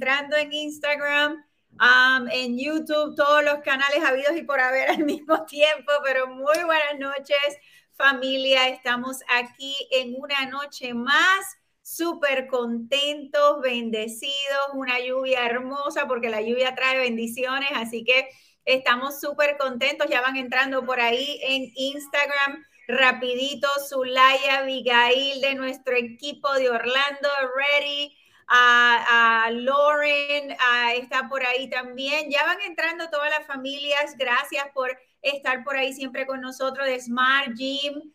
entrando en Instagram, um, en YouTube, todos los canales habidos y por haber al mismo tiempo, pero muy buenas noches familia. Estamos aquí en una noche más, súper contentos, bendecidos, una lluvia hermosa porque la lluvia trae bendiciones, así que estamos súper contentos. Ya van entrando por ahí en Instagram rapidito, Zulaya Abigail de nuestro equipo de Orlando Ready. A, Lauren está por ahí también. Ya van entrando todas las familias. Gracias por estar por ahí siempre con nosotros de Smart Gym.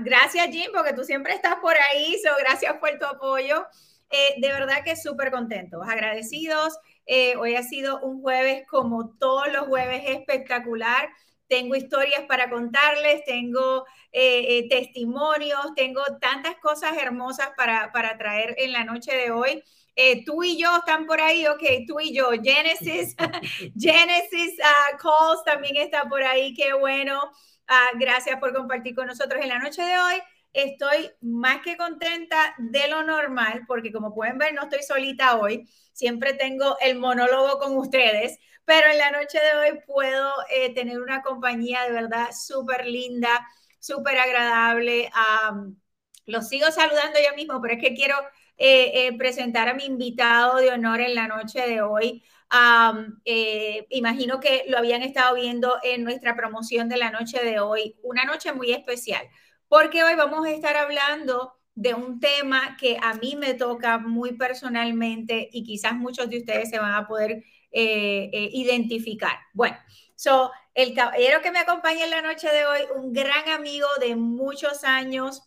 gracias, Jim, porque tú siempre estás por ahí. So, gracias por tu apoyo. Eh, de verdad que súper contentos, agradecidos. Eh, hoy ha sido un jueves como todos los jueves espectacular tengo historias para contarles, tengo eh, eh, testimonios, tengo tantas cosas hermosas para, para traer en la noche de hoy. Eh, tú y yo están por ahí, ok, tú y yo. Genesis, Genesis uh, Calls también está por ahí, qué bueno. Uh, gracias por compartir con nosotros en la noche de hoy. Estoy más que contenta de lo normal, porque como pueden ver, no estoy solita hoy. Siempre tengo el monólogo con ustedes, pero en la noche de hoy puedo eh, tener una compañía de verdad súper linda, súper agradable. los sigo saludando yo mismo, pero es que quiero eh, eh, presentar a mi invitado de honor en la noche de hoy. imagino que lo habían estado viendo en nuestra promoción de la noche de hoy, una noche muy especial, porque hoy vamos a estar hablando de un tema que a mí me toca muy personalmente y quizás muchos de ustedes se van a poder eh, eh, identificar. Bueno, so, el caballero que me acompaña en la noche de hoy, un gran amigo de muchos años,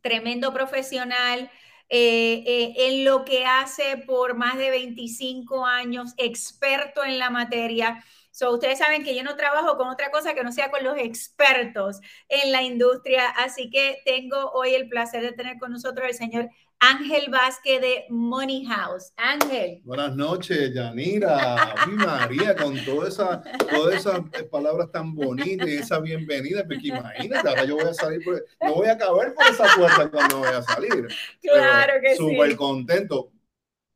tremendo profesional, eh, en lo que hace por más de 25 años, experto en la materia. So, ustedes saben que yo no trabajo con otra cosa que no sea con los expertos en la industria, así que tengo hoy el placer de tener con nosotros el señor Ángel Vázquez de Money House. Ángel. Buenas noches, Yanira. Mi María, con todas esas, todas esas palabras tan bonitas y esa bienvenida, porque imagínate, ahora yo voy a salir, por, no voy a caber por esa puerta cuando voy a salir. Claro que sí. Súper contento.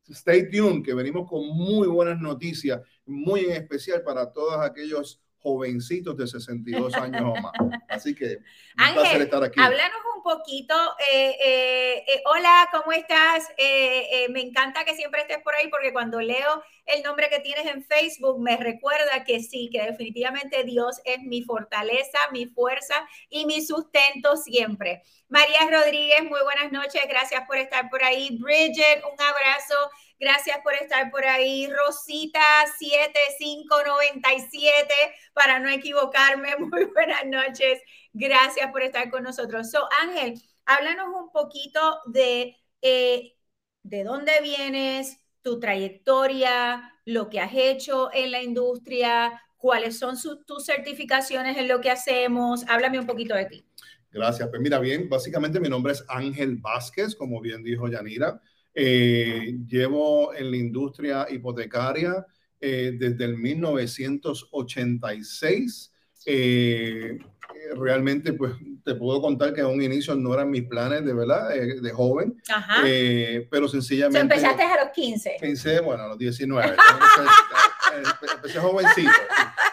Stay tuned, que venimos con muy buenas noticias, muy en especial para todos aquellos jovencitos de 62 años o más. Así que un placer estar aquí. Háblanos poquito. Eh, eh, eh, hola, ¿cómo estás? me encanta que siempre estés por ahí porque cuando leo el nombre que tienes en Facebook me recuerda que sí, que definitivamente Dios es mi fortaleza, mi fuerza y mi sustento siempre. María Rodríguez, muy buenas noches. Gracias por estar por ahí. Bridget, un abrazo. Gracias por estar por ahí. Rosita 7597, para no equivocarme. Muy buenas noches. Gracias por estar con nosotros. So, Ángel, háblanos un poquito de eh, de dónde vienes, tu trayectoria, lo que has hecho en la industria, cuáles son tus certificaciones en lo que hacemos. Háblame un poquito de ti. Gracias. Pues mira, bien, básicamente mi nombre es Ángel Vázquez, como bien dijo Yanira. Eh, llevo en la industria hipotecaria eh, desde el 1986. Eh, realmente, pues te puedo contar que a un inicio no eran mis planes de verdad, de, joven, pero sencillamente. empezaste a los 15. Pensé, bueno, a los 19. empecé jovencito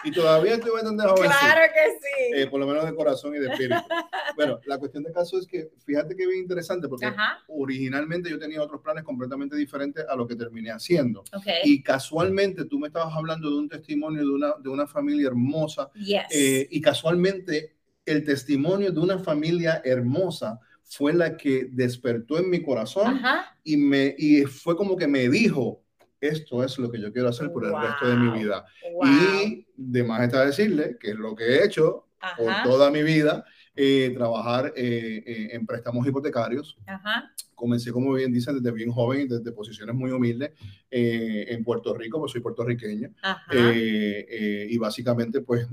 y todavía estoy bastante jovencito. Claro que sí. Eh, por lo menos de corazón y de espíritu. bueno, la cuestión de caso es que fíjate que bien interesante porque originalmente yo tenía otros planes completamente diferentes a lo que terminé haciendo. Y casualmente tú me estabas hablando de un testimonio de una, de una familia hermosa. Eh, y casualmente el testimonio de una familia hermosa fue la que despertó en mi corazón y me y fue como que me dijo esto es lo que yo quiero hacer por el resto de mi vida. Y de más está decirle que es lo que he hecho por toda mi vida, eh, trabajar eh, eh, en préstamos hipotecarios. Comencé, como bien dicen, desde bien joven, desde posiciones muy humildes en Puerto Rico, pues soy puertorriqueño. y básicamente, pues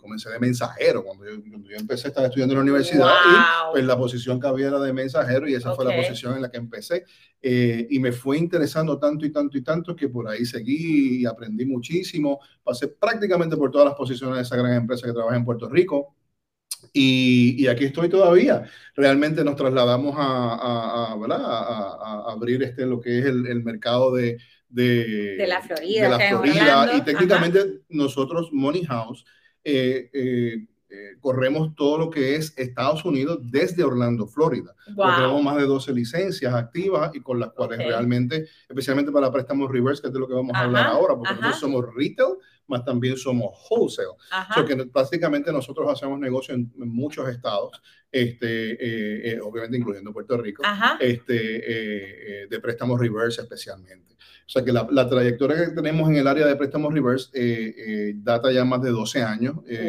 comencé de mensajero. Cuando yo, empecé, estaba estudiando en la universidad y pues la posición que había era de mensajero y esa fue la posición en la que empecé. y me fue interesando tanto y tanto y tanto que por ahí seguí y aprendí muchísimo. Pasé prácticamente por todas las posiciones de esa gran empresa que trabaja en Puerto Rico Y, aquí estoy todavía. Realmente nos trasladamos a, a, abrir este, lo que es el, mercado de, de, la Florida. De la Florida. Y técnicamente nosotros, Money House, eh, eh, eh, corremos todo lo que es Estados Unidos desde Orlando, Florida. Tenemos más de 12 licencias activas y con las cuales realmente, especialmente para préstamos reverse, que es de lo que vamos a hablar ahora, porque nosotros somos retail, más también somos wholesale. O que básicamente nosotros hacemos negocio en, muchos estados, este, eh, eh, obviamente incluyendo Puerto Rico, este, de préstamos reverse especialmente. O sea que la, trayectoria que tenemos en el área de préstamos reverse eh, eh, data ya más de 12 años, eh,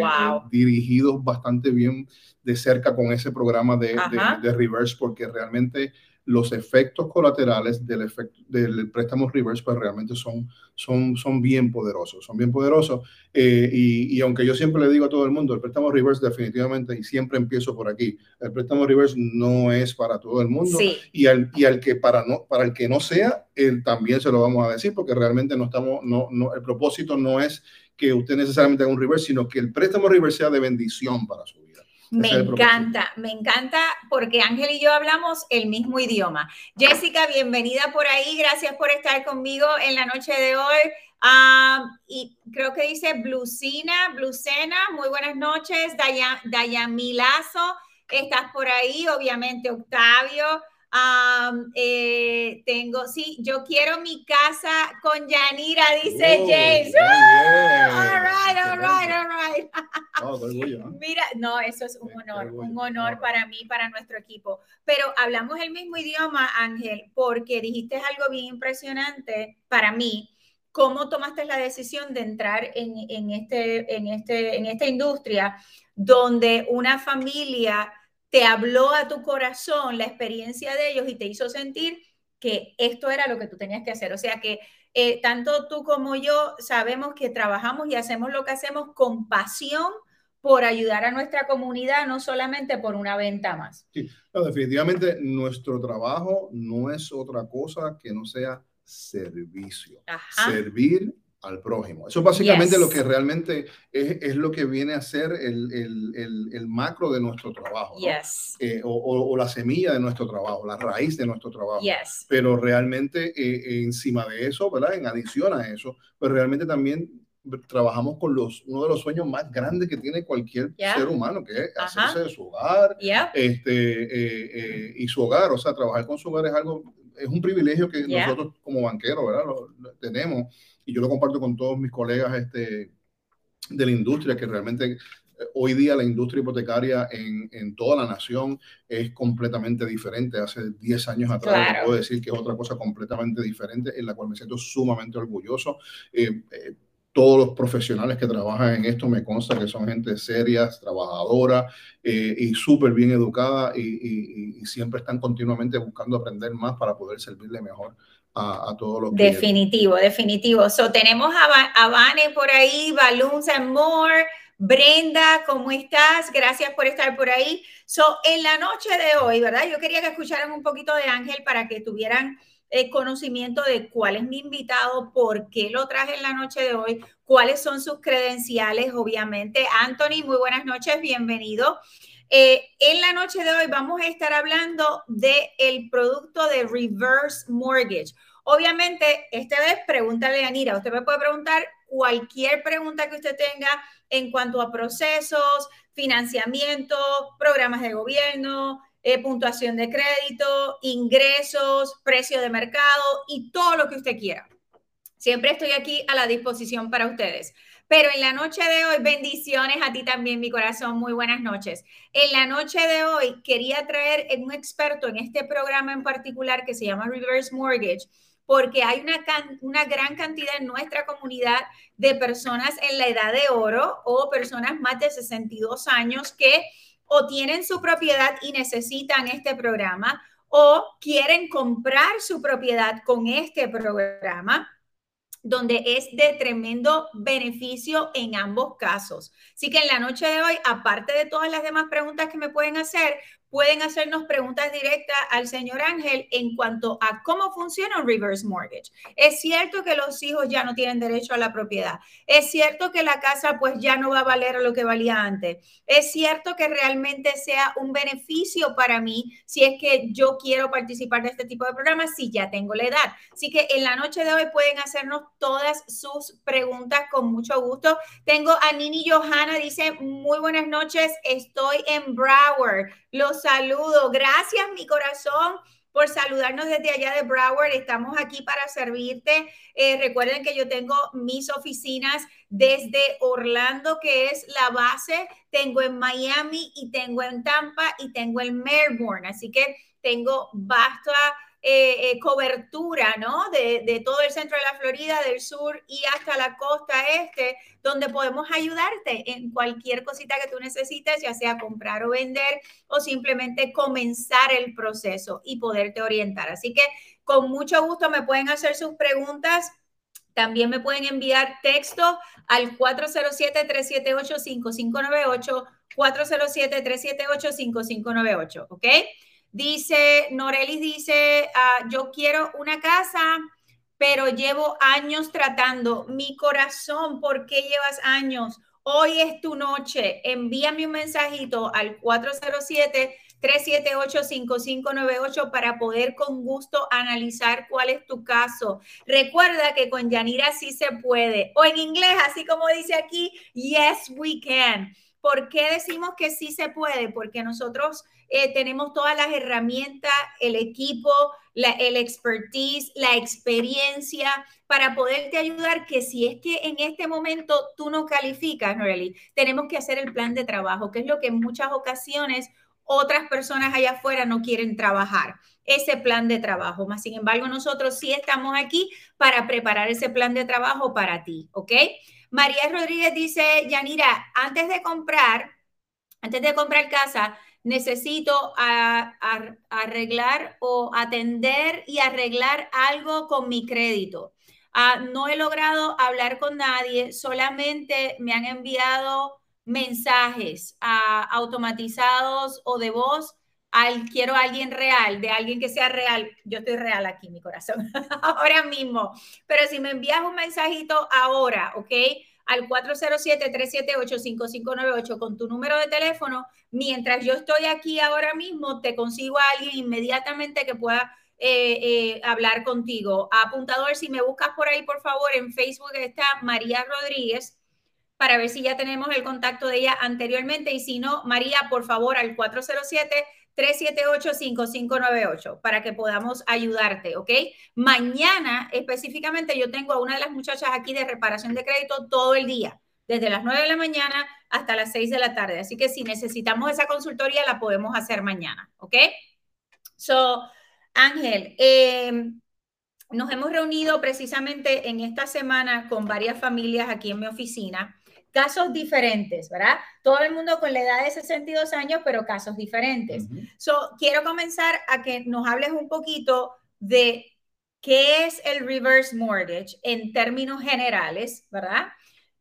dirigidos bastante bien de cerca con ese programa de, de reverse, porque realmente los efectos colaterales del, efecto, del préstamo reverse pues realmente son, son, son bien poderosos, son bien poderosos. Eh, y, y, aunque yo siempre le digo a todo el mundo, el préstamo reverse definitivamente, y siempre empiezo por aquí, el préstamo reverse no es para todo el mundo. Y, al, y al que para, no, para el que no sea, él también se lo vamos a decir, porque realmente no estamos, no, no, el propósito no es que usted necesariamente haga un reverse, sino que el préstamo reverse sea de bendición para su vida. Me encanta, me encanta porque Ángel y yo hablamos el mismo idioma. Jessica, bienvenida por ahí, gracias por estar conmigo en la noche de hoy. Ah, y creo que dice Blusina, Blusena, muy buenas noches. Dayamilazo, estás por ahí, obviamente Octavio. Eh, tengo, sí, yo quiero mi casa con Yanira, dice oh, James. all right, all right, all right. Oh, Mira, no, eso es un honor, un honor para mí, para nuestro equipo. Pero hablamos el mismo idioma, Ángel, porque dijiste algo bien impresionante para mí. ¿Cómo tomaste la decisión de entrar en, en, este, en, este, en esta industria donde una familia te habló a tu corazón la experiencia de ellos y te hizo sentir que esto era lo que tú tenías que hacer. O sea que eh, tanto tú como yo sabemos que trabajamos y hacemos lo que hacemos con pasión por ayudar a nuestra comunidad, no solamente por una venta más. Sí, definitivamente nuestro trabajo no es otra cosa que no sea servicio. Servir al prójimo. Eso es básicamente lo que realmente es, es, lo que viene a ser el, el, el, macro de nuestro trabajo, eh, o, o, la semilla de nuestro trabajo, la raíz de nuestro trabajo. Pero realmente eh, encima de eso, ¿verdad? En adición a eso, pues realmente también trabajamos con los, uno de los sueños más grandes que tiene cualquier ser humano, que es hacerse de su hogar este, eh, y su hogar. O sea, trabajar con su hogar es algo, es un privilegio que nosotros como banqueros, ¿verdad? lo tenemos y yo lo comparto con todos mis colegas este, de la industria, que realmente eh, hoy día la industria hipotecaria en, en, toda la nación es completamente diferente. Hace 10 años atrás puedo decir que es otra cosa completamente diferente en la cual me siento sumamente orgulloso. Eh, eh, todos los profesionales que trabajan en esto me consta que son gente seria, trabajadora y súper bien educada y, y, y, siempre están continuamente buscando aprender más para poder servirle mejor Definitivo, definitivo. So, tenemos a, a Vane por ahí, Balloons and More. Brenda, ¿cómo estás? Gracias por estar por ahí. So, en la noche de hoy, ¿verdad? Yo quería que escucharan un poquito de Ángel para que tuvieran eh, conocimiento de cuál es mi invitado, por qué lo traje en la noche de hoy, cuáles son sus credenciales, obviamente. Anthony, muy buenas noches, bienvenido. Eh, en la noche de hoy vamos a estar hablando del el producto de reverse mortgage. Obviamente, esta vez pregúntale a. Usted me puede preguntar cualquier pregunta que usted tenga en cuanto a procesos, financiamiento, programas de gobierno, eh, puntuación de crédito, ingresos, precio de mercado y todo lo que usted quiera. Siempre estoy aquí a la disposición para ustedes. Pero en la noche de hoy, bendiciones a ti también, mi corazón. Muy buenas noches. En la noche de hoy quería traer un experto en este programa en particular que se llama Reverse Mortgage, porque hay una, una gran cantidad en nuestra comunidad de personas en la edad de oro o personas más de 62 años que o tienen su propiedad y necesitan este programa o quieren comprar su propiedad con este programa donde es de tremendo beneficio en ambos casos. Así que en la noche de hoy, aparte de todas las demás preguntas que me pueden hacer, pueden hacernos preguntas directas al señor Ángel en cuanto a cómo funciona un reverse mortgage. Es cierto que los hijos ya no tienen derecho a la propiedad. Es cierto que la casa pues ya no va a valer lo que valía antes. Es cierto que realmente sea un beneficio para mí si es que yo quiero participar de este tipo de programas si ya tengo la edad. Así que en la noche de hoy pueden hacernos todas sus preguntas con mucho gusto. Tengo a Nini Johanna, dice, muy buenas noches, estoy en Broward. Los saludo. Gracias, mi corazón por saludarnos desde allá de Broward. Estamos aquí para servirte. Eh, recuerden que yo tengo mis oficinas desde Orlando, que es la base. Tengo en Miami y tengo en Tampa y tengo en Melbourne. Así que tengo basta eh, eh, cobertura, ¿no? De, de, todo el centro de la Florida, del sur y hasta la costa este, donde podemos ayudarte en cualquier cosita que tú necesites, ya sea comprar o vender o simplemente comenzar el proceso y poderte orientar. Así que con mucho gusto me pueden hacer sus preguntas. También me pueden enviar texto al 407-378-5598, 407-378-5598, ¿ok? Dice, Norelis dice, ah, yo quiero una casa, pero llevo años tratando. Mi corazón, ¿por qué llevas años? Hoy es tu noche. Envíame un mensajito al 407 378-5598 para poder con gusto analizar cuál es tu caso. Recuerda que con Yanira sí se puede. O en inglés, así como dice aquí, yes, we can. ¿Por qué decimos que sí se puede? Porque nosotros eh, tenemos todas las herramientas, el equipo, la, el expertise, la experiencia para poderte ayudar que si es que en este momento tú no calificas, Noreli, tenemos que hacer el plan de trabajo, que es lo que en muchas ocasiones otras personas allá afuera no quieren trabajar ese plan de trabajo. Más sin embargo, nosotros sí estamos aquí para preparar ese plan de trabajo para ti, ¿ok? María Rodríguez dice, Yanira, antes de comprar, antes de comprar casa, necesito arreglar o atender y arreglar algo con mi crédito. Ah, no he logrado hablar con nadie, solamente me han enviado mensajes ah, automatizados o de voz. Quiero a alguien real, de alguien que sea real. Yo estoy real aquí, mi corazón, ahora mismo. Pero si me envías un mensajito ahora, ¿ok? Al 407-378-5598 con tu número de teléfono. Mientras yo estoy aquí ahora mismo, te consigo a alguien inmediatamente que pueda eh, eh, hablar contigo. Apuntador, si me buscas por ahí, por favor, en Facebook está María Rodríguez para ver si ya tenemos el contacto de ella anteriormente. Y si no, María, por favor, al 407 378-5598 para que podamos ayudarte, ¿ok? Mañana específicamente yo tengo a una de las muchachas aquí de reparación de crédito todo el día, desde las 9 de la mañana hasta las 6 de la tarde. Así que si necesitamos esa consultoría, la podemos hacer mañana, ¿ok? So, Ángel, em, nos hemos reunido precisamente en esta semana con varias familias aquí en mi oficina casos diferentes, ¿verdad? Todo el mundo con la edad de 62 años, pero casos diferentes. So, quiero comenzar a que nos hables un poquito de qué es el reverse mortgage en términos generales, ¿verdad?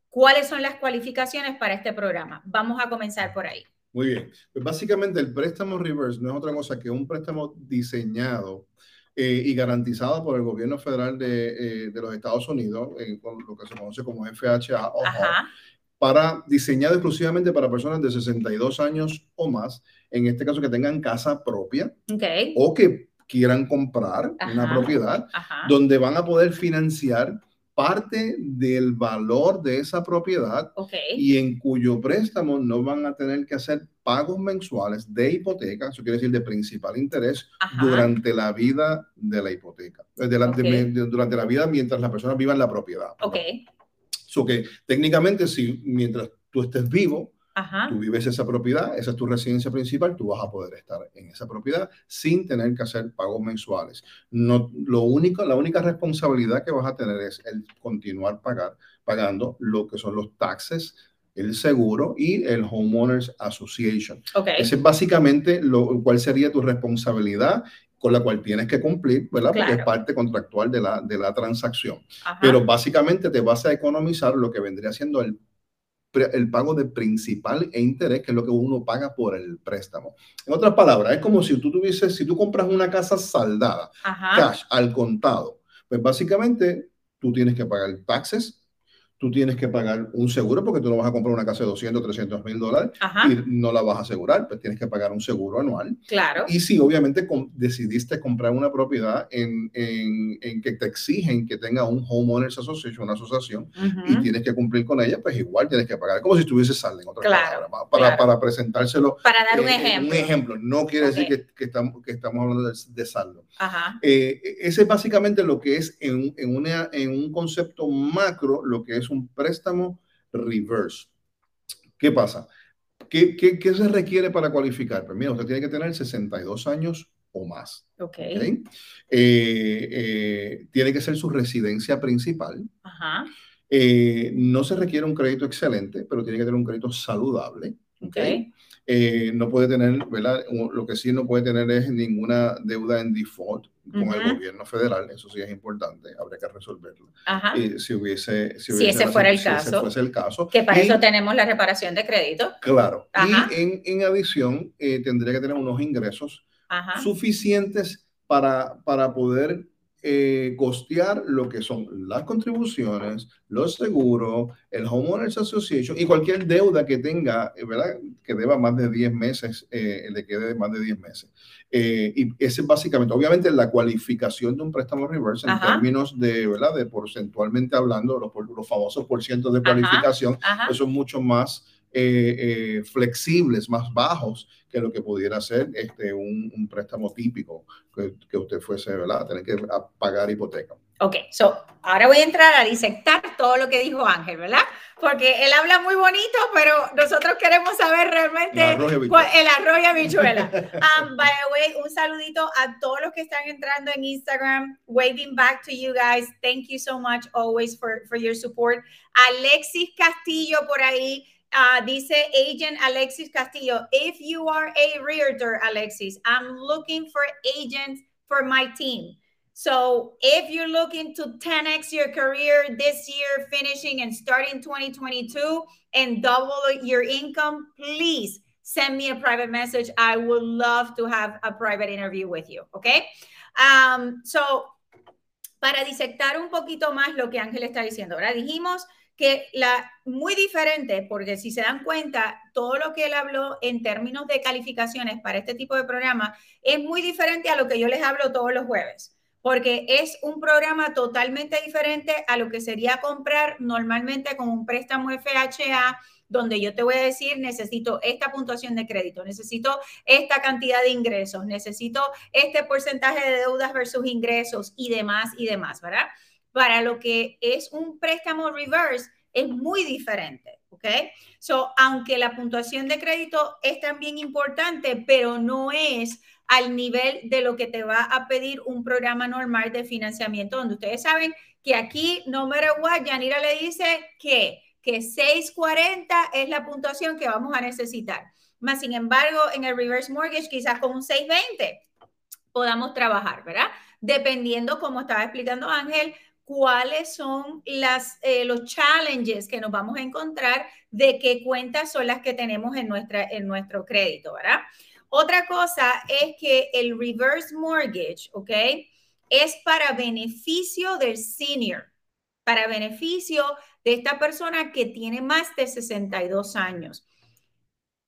¿Cuáles son las cualificaciones para este programa? Vamos a comenzar por ahí. Muy bien. Pues básicamente el préstamo reverse no es otra cosa que un préstamo diseñado eh, y garantizado por el gobierno federal de, eh, de los Estados Unidos, en lo que se conoce como FHA o para diseñado exclusivamente para personas de 62 años o más, en este caso que tengan casa propia o que quieran comprar una propiedad donde van a poder financiar parte del valor de esa propiedad y en cuyo préstamo no van a tener que hacer pagos mensuales de hipoteca, eso quiere decir de principal interés, durante la vida de la hipoteca, eh, durante la vida mientras la persona viva en la propiedad. Okay. So que técnicamente, si mientras tú estés vivo, tú vives esa propiedad, esa es tu residencia principal, tú vas a poder estar en esa propiedad sin tener que hacer pagos mensuales. No, lo único, la única responsabilidad que vas a tener es el continuar pagar, pagando lo que son los taxes, el seguro y el Homeowners Association. Ese es básicamente lo cuál sería tu responsabilidad con la cual tienes que cumplir, ¿verdad? Porque es parte contractual de la, de la transacción. Pero básicamente te vas a economizar lo que vendría siendo el el pago de principal e interés, que es lo que uno paga por el préstamo. En otras palabras, es como si tú tuvieses, si tú compras una casa saldada, cash, al contado, pues básicamente tú tienes que pagar taxes, tú tienes que pagar un seguro porque tú no vas a comprar una casa de 200, 300 mil dólares y no la vas a asegurar, pues tienes que pagar un seguro anual. Claro. Y si obviamente decidiste comprar una propiedad en, en, en, que te exigen que tenga un homeowners association, una asociación, y tienes que cumplir con ella, pues igual tienes que pagar, como si estuviese saldo en otra claro, para, para presentárselo. Para dar un ejemplo. Un ejemplo, no quiere decir que, que, estamos, que estamos hablando de, de saldo. Ajá. Eh, ese es básicamente lo que es en, en, una, en un concepto macro, lo que es un préstamo reverse. ¿Qué pasa? ¿Qué, qué, qué se requiere para cualificar? Pues mira, usted tiene que tener 62 años o más. Ok. ¿okay? Eh, eh, tiene que ser su residencia principal. Ajá. Eh, no se requiere un crédito excelente, pero tiene que tener un crédito saludable. Okay. Eh, no puede tener, ¿verdad? Lo que sí no puede tener es ninguna deuda en default con el gobierno federal, eso sí es importante, habría que resolverlo. Y si hubiese, si, ese fuera el caso, fuese el caso. Que para eso tenemos la reparación de crédito. Claro. Y en, en adición, eh, tendría que tener unos ingresos suficientes para, para poder eh, costear lo que son las contribuciones, los seguros, el Homeowners Association y cualquier deuda que tenga, eh, ¿verdad? Que deba más de 10 meses, eh, le quede más de 10 meses. Eh, y ese es básicamente, obviamente, la cualificación de un préstamo reverse en términos de, ¿verdad? De porcentualmente hablando, los, los famosos por de cualificación, eso es mucho más eh, eh, flexibles, más bajos que lo que pudiera ser este, un, un préstamo típico que, que, usted fuese ¿verdad? tener que pagar hipoteca. Ok, so ahora voy a entrar a disectar todo lo que dijo Ángel, ¿verdad? Porque él habla muy bonito, pero nosotros queremos saber realmente el arroz y habichuela. Um, by the way, un saludito a todos los que están entrando en Instagram. Waving back to you guys. Thank you so much always for, for your support. Alexis Castillo por ahí Uh, dice agent Alexis Castillo, if you are a realtor, Alexis, I'm looking for agents for my team. So if you're looking to 10x your career this year, finishing and starting 2022 and double your income, please send me a private message. I would love to have a private interview with you. Okay. Um, so para disectar un poquito más lo que Ángel está diciendo, ahora dijimos que la muy diferente, porque si se dan cuenta, todo lo que él habló en términos de calificaciones para este tipo de programa es muy diferente a lo que yo les hablo todos los jueves, porque es un programa totalmente diferente a lo que sería comprar normalmente con un préstamo FHA donde yo te voy a decir, necesito esta puntuación de crédito, necesito esta cantidad de ingresos, necesito este porcentaje de deudas versus ingresos y demás y demás, ¿verdad? Para lo que es un préstamo reverse es muy diferente, ¿ok? So, aunque la puntuación de crédito es también importante, pero no es al nivel de lo que te va a pedir un programa normal de financiamiento, donde ustedes saben que aquí, no matter what, Yanira le dice que, que 640 es la puntuación que vamos a necesitar. Más sin embargo, en el reverse mortgage, quizás con un 620 podamos trabajar, ¿verdad? Dependiendo, como estaba explicando Ángel, cuáles son eh, los challenges que nos vamos a encontrar de qué cuentas son las que tenemos en, en nuestro crédito, ¿verdad? Otra cosa es que el reverse mortgage, ¿ok? Es para beneficio del senior, para beneficio de esta persona que tiene más de 62 años.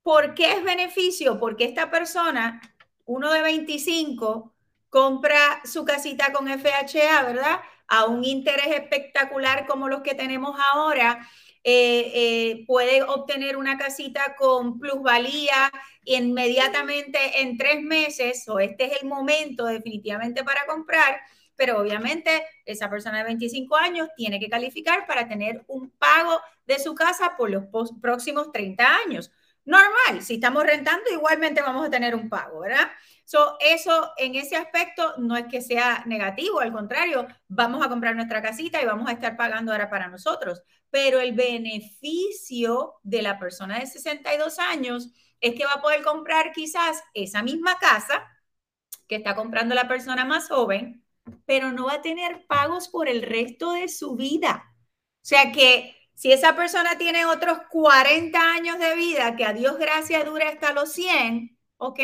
¿Por qué es beneficio? Porque esta persona, uno de 25, compra su casita con FHA, ¿verdad? A un interés espectacular como los que tenemos ahora, eh, eh, puede obtener una casita con plusvalía inmediatamente en tres meses, o este es el momento definitivamente para comprar, pero obviamente esa persona de 25 años tiene que calificar para tener un pago de su casa por los próximos 30 años. Normal, si estamos rentando, igualmente vamos a tener un pago, ¿verdad? So, eso en ese aspecto no es que sea negativo, al contrario, vamos a comprar nuestra casita y vamos a estar pagando ahora para nosotros. Pero el beneficio de la persona de 62 años es que va a poder comprar quizás esa misma casa que está comprando la persona más joven, pero no va a tener pagos por el resto de su vida. O sea que Si esa persona tiene otros 40 años de vida, que a Dios gracias dure hasta los 100, ¿ok?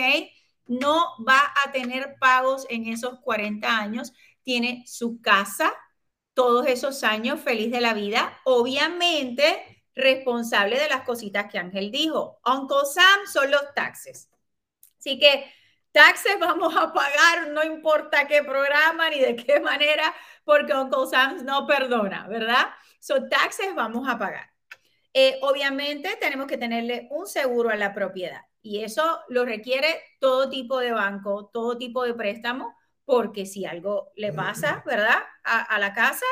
No va a tener pagos en esos 40 años. Tiene su casa todos esos años feliz de la vida. Obviamente, responsable de las cositas que Ángel dijo. Uncle Sam son los taxes. Así que taxes vamos a pagar, no importa qué programa ni de qué manera, porque Uncle Sam no perdona, ¿verdad? So, taxes vamos a pagar. Eh, obviamente tenemos que tenerle un seguro a la propiedad y eso lo requiere todo tipo de banco, todo tipo de préstamo, porque si algo le pasa, ¿verdad? A, a la casa,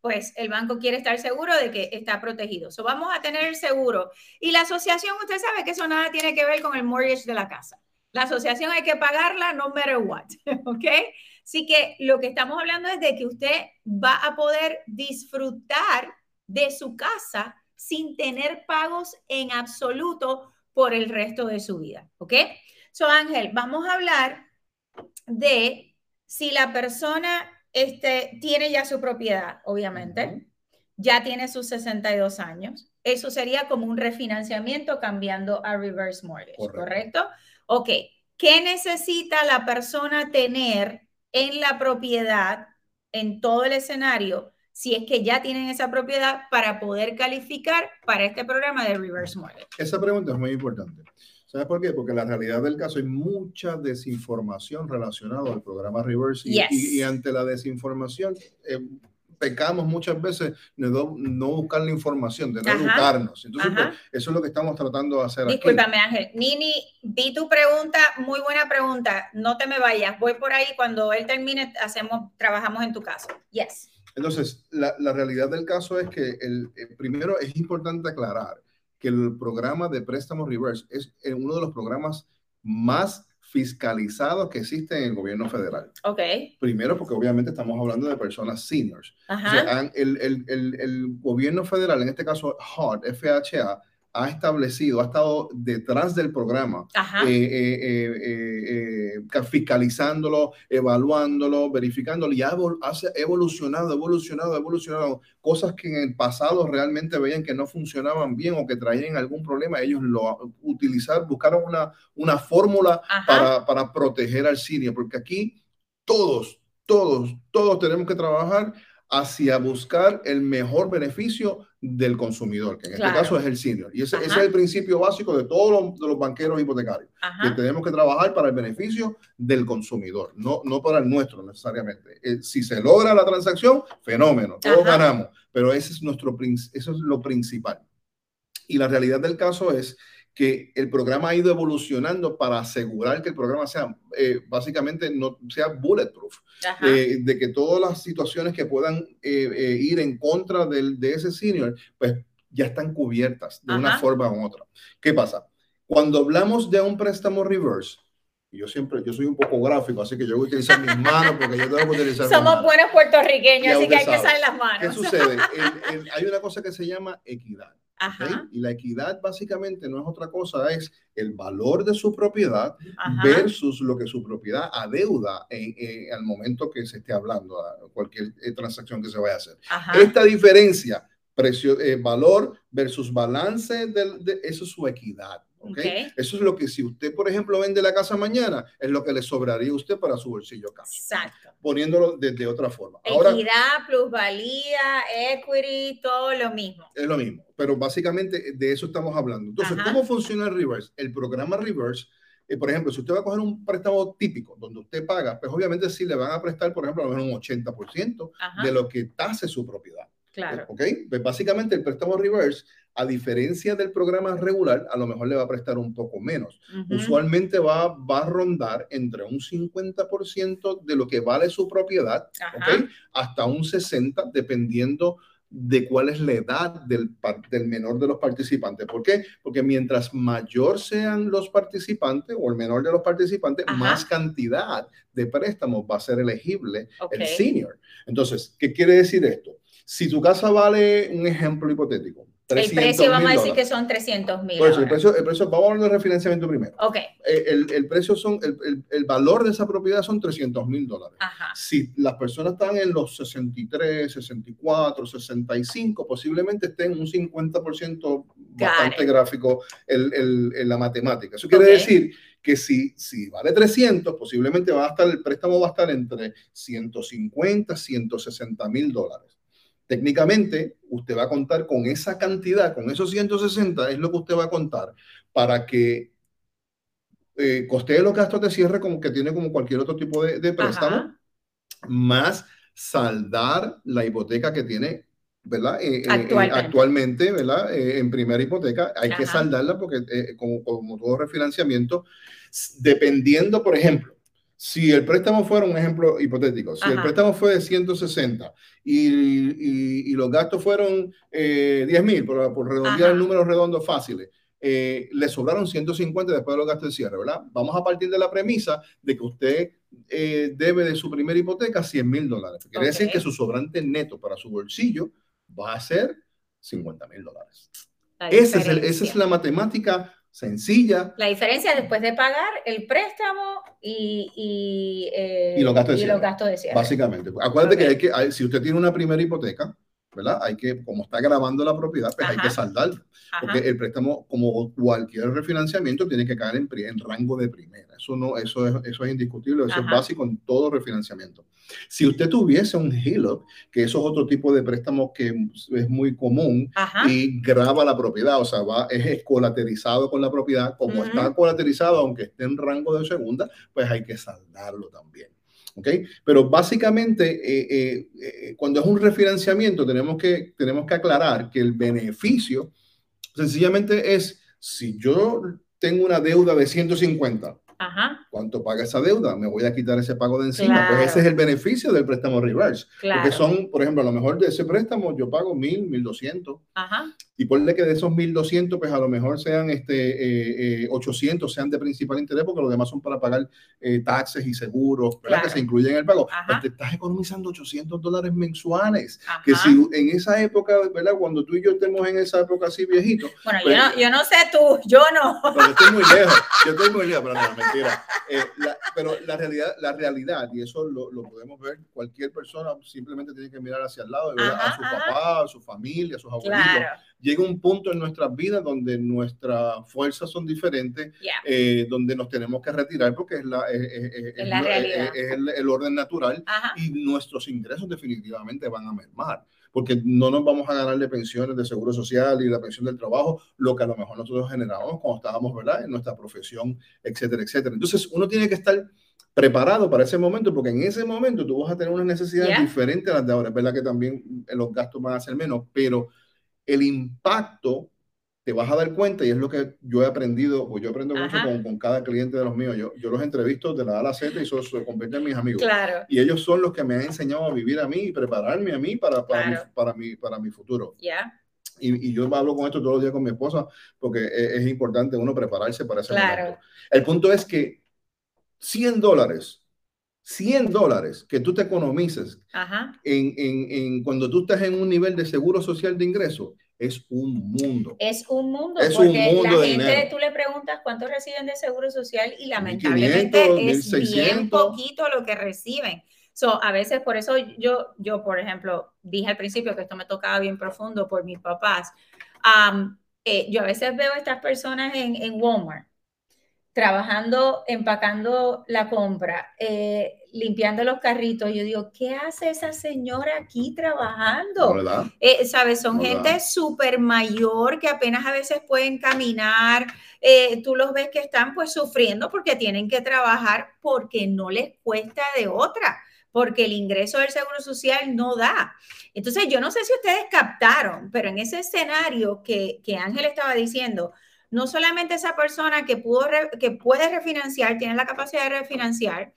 pues el banco quiere estar seguro de que está protegido. So, vamos a tener el seguro. Y la asociación, usted sabe que eso nada tiene que ver con el mortgage de la casa. La asociación hay que pagarla no matter what, ¿ok? Así que lo que estamos hablando es de que usted va a poder disfrutar de su casa sin tener pagos en absoluto por el resto de su vida, ¿ok? So, Ángel, vamos a hablar de si la persona este, tiene ya su propiedad, obviamente, ya tiene sus 62 años. Eso sería como un refinanciamiento cambiando a reverse mortgage, ¿correcto? Ok, ¿qué necesita la persona tener en la propiedad, en todo el escenario, si es que ya tienen esa propiedad para poder calificar para este programa de reverse mortgage? Esa pregunta es muy importante. ¿Sabes por qué? Porque la realidad del caso hay mucha desinformación relacionada al programa Reverse y, ante la desinformación eh, pecamos muchas veces de no, buscar la información, de no educarnos. Entonces, pues, eso es lo que estamos tratando de hacer Discúlpame, Ángel. Nini, vi tu pregunta, muy buena pregunta. No te me vayas. Voy por ahí. Cuando él termine, hacemos, trabajamos en tu caso. Yes. Entonces, la, la realidad del caso es que el, el, primero es importante aclarar que el programa de préstamo reverse es uno de los programas más fiscalizados que existen en el gobierno federal. Ok. Primero, porque obviamente estamos hablando de personas seniors. O sea, el, el, el, el, gobierno federal, en este caso HUD, FHA, ha establecido, ha estado detrás del programa, eh, eh, eh, fiscalizándolo, evaluándolo, verificándolo, y ha evolucionado, evolucionado, evolucionado. Cosas que en el pasado realmente veían que no funcionaban bien o que traían algún problema, ellos lo utilizaron, buscaron una, una fórmula para, para proteger al cine, porque aquí todos, todos, todos tenemos que trabajar hacia buscar el mejor beneficio del consumidor, que en este caso es el senior. Y ese, es el principio básico de todos los, banqueros hipotecarios, que tenemos que trabajar para el beneficio del consumidor, no, no para el nuestro necesariamente. Eh, si se logra la transacción, fenómeno, todos ganamos, pero ese es nuestro, eso es lo principal. Y la realidad del caso es que el programa ha ido evolucionando para asegurar que el programa sea eh, básicamente no sea bulletproof, eh, de que todas las situaciones que puedan eh, ir en contra del, de ese senior, pues ya están cubiertas de una forma u otra. ¿Qué pasa? Cuando hablamos de un préstamo reverse, yo siempre, yo soy un poco gráfico, así que yo voy a utilizar mis manos porque yo tengo que utilizar Somos buenos puertorriqueños, así que hay que usar las manos. ¿Qué sucede? hay una cosa que se llama equidad. Y la equidad básicamente no es otra cosa, es el valor de su propiedad versus lo que su propiedad adeuda en, al momento que se esté hablando, cualquier eh, transacción que se vaya a hacer. Esta diferencia, precio, eh, valor versus balance, de, eso es su equidad. Okay. Eso es lo que si usted, por ejemplo, vende la casa mañana, es lo que le sobraría a usted para su bolsillo caso. Exacto. Poniéndolo de, otra forma. Equidad, plusvalía, equity, todo lo mismo. Es lo mismo, pero básicamente de eso estamos hablando. Entonces, ¿cómo funciona el reverse? El programa reverse eh, por ejemplo, si usted va a coger un préstamo típico donde usted paga, pues obviamente sí le van a prestar, por ejemplo, a lo mejor un 80% de lo que tase su propiedad. Claro. ¿Ok? Pues básicamente el préstamo reverse a diferencia del programa regular, a lo mejor le va a prestar un poco menos. Usualmente va, va a rondar entre un 50% de lo que vale su propiedad, hasta un 60%, dependiendo de cuál es la edad del, del menor de los participantes. ¿Por qué? Porque mientras mayor sean los participantes o el menor de los participantes, más cantidad de préstamos va a ser elegible el senior. Entonces, ¿qué quiere decir esto? Si tu casa vale, un ejemplo hipotético, el precio, vamos a decir que son 300 mil. el precio, el precio, vamos a hablar de refinanciamiento primero. Ok. Eh, el, el precio son, el, el, valor de esa propiedad son 300 mil dólares. Ajá. Si las personas están en los 63, 64, 65, posiblemente estén un 50% bastante gráfico en, la matemática. Eso quiere decir que si, si vale 300, posiblemente va a estar, el préstamo va a estar entre 150, 160 mil dólares. Técnicamente, usted va a contar con esa cantidad, con esos 160, es lo que usted va a contar para que eh, costee los gastos de cierre como que tiene como cualquier otro tipo de, préstamo, más saldar la hipoteca que tiene ¿verdad? Eh, eh, actualmente. ¿verdad? en primera hipoteca hay que saldarla porque como, como, todo refinanciamiento, dependiendo, por ejemplo, si el préstamo fuera un ejemplo hipotético, si el préstamo fue de 160 y, y, los gastos fueron eh, 10 mil, por, por redondear el número redondo fáciles, eh, le sobraron 150 después de los gastos de cierre, ¿verdad? Vamos a partir de la premisa de que usted eh, debe de su primera hipoteca 100 mil dólares. Quiere decir que su sobrante neto para su bolsillo va a ser 50 mil dólares. Esa es, esa es la matemática sencilla. La diferencia después de pagar el préstamo y, y, eh, los, gastos de cierre, Básicamente. Acuérdate que, hay que si usted tiene una primera hipoteca, ¿verdad? Hay que, como está grabando la propiedad, pues hay que saldar. Porque el préstamo, como cualquier refinanciamiento, tiene que caer en, en rango de primera. Eso, no, eso, es, eso es indiscutible, eso es básico en todo refinanciamiento. Si usted tuviese un HELOC, que eso es otro tipo de préstamo que es muy común y graba la propiedad, o sea, va, es escolaterizado con la propiedad, como está colaterizado, aunque esté en rango de segunda, pues hay que saldarlo también. ¿ok? Pero básicamente, eh, eh, eh, cuando es un refinanciamiento, tenemos que, tenemos que aclarar que el beneficio sencillamente es, si yo tengo una deuda de 150 ¿Cuánto paga esa deuda? Me voy a quitar ese pago de encima. Pues ese es el beneficio del préstamo reverse. Porque son, por ejemplo, a lo mejor de ese préstamo yo pago mil, mil doscientos. Y ponle que de esos mil doscientos, pues a lo mejor sean este, eh, 800, eh, sean de principal interés, porque los demás son para pagar eh, taxes y seguros, ¿verdad? Que se incluyen en el pago. Pues te estás economizando 800 dólares mensuales. Que si en esa época, ¿verdad? Cuando tú y yo estemos en esa época así viejito. Bueno, yo, pues no, yo no sé tú, yo no. Pero yo estoy muy lejos, yo estoy muy lejos, pero no, eh, pero la realidad, la realidad, y eso lo, lo, podemos ver, cualquier persona simplemente tiene que mirar hacia el lado, ver a su papá, a su familia, a sus abuelitos. Llega un punto en nuestras vidas donde nuestras fuerzas son diferentes, eh, donde nos tenemos que retirar porque es, la, es, el, orden natural y nuestros ingresos definitivamente van a mermar porque no nos vamos a ganar de pensiones de seguro social y la pensión del trabajo, lo que a lo mejor nosotros generábamos cuando estábamos, ¿verdad?, en nuestra profesión, etcétera, etcétera. Entonces, uno tiene que estar preparado para ese momento, porque en ese momento tú vas a tener unas necesidades diferentes a las de ahora. Es verdad que también los gastos van a ser menos, pero el impacto te vas a dar cuenta, y es lo que yo he aprendido, o yo aprendo mucho con, con, cada cliente de los míos. Yo, yo los entrevisto de la A a la Z y eso se convierte en mis amigos. Claro. Y ellos son los que me han enseñado a vivir a mí y prepararme a mí para, para, mi, para, mi, para mi futuro. Ya. Y, y, yo hablo con esto todos los días con mi esposa porque es, es importante uno prepararse para ese claro. momento. El punto es que 100 dólares 100 dólares que tú te economices En, en, en, cuando tú estás en un nivel de seguro social de ingreso es un mundo. Es un mundo, es porque un mundo la gente, tú le preguntas cuánto reciben de seguro social y lamentablemente es bien poquito lo que reciben. So, a veces por eso yo, yo, por ejemplo, dije al principio que esto me tocaba bien profundo por mis papás. Eh, yo a veces veo a estas personas en, en Walmart trabajando, empacando la compra, eh, limpiando los carritos. Yo digo, ¿qué hace esa señora aquí trabajando? Eh, ¿Sabes? Son gente súper mayor que apenas a veces pueden caminar. Eh, tú los ves que están pues sufriendo porque tienen que trabajar porque no les cuesta de otra porque el ingreso del Seguro Social no da. Entonces, yo no sé si ustedes captaron, pero en ese escenario que, que Ángel estaba diciendo, no solamente esa persona que, pudo que puede refinanciar, tiene la capacidad de refinanciar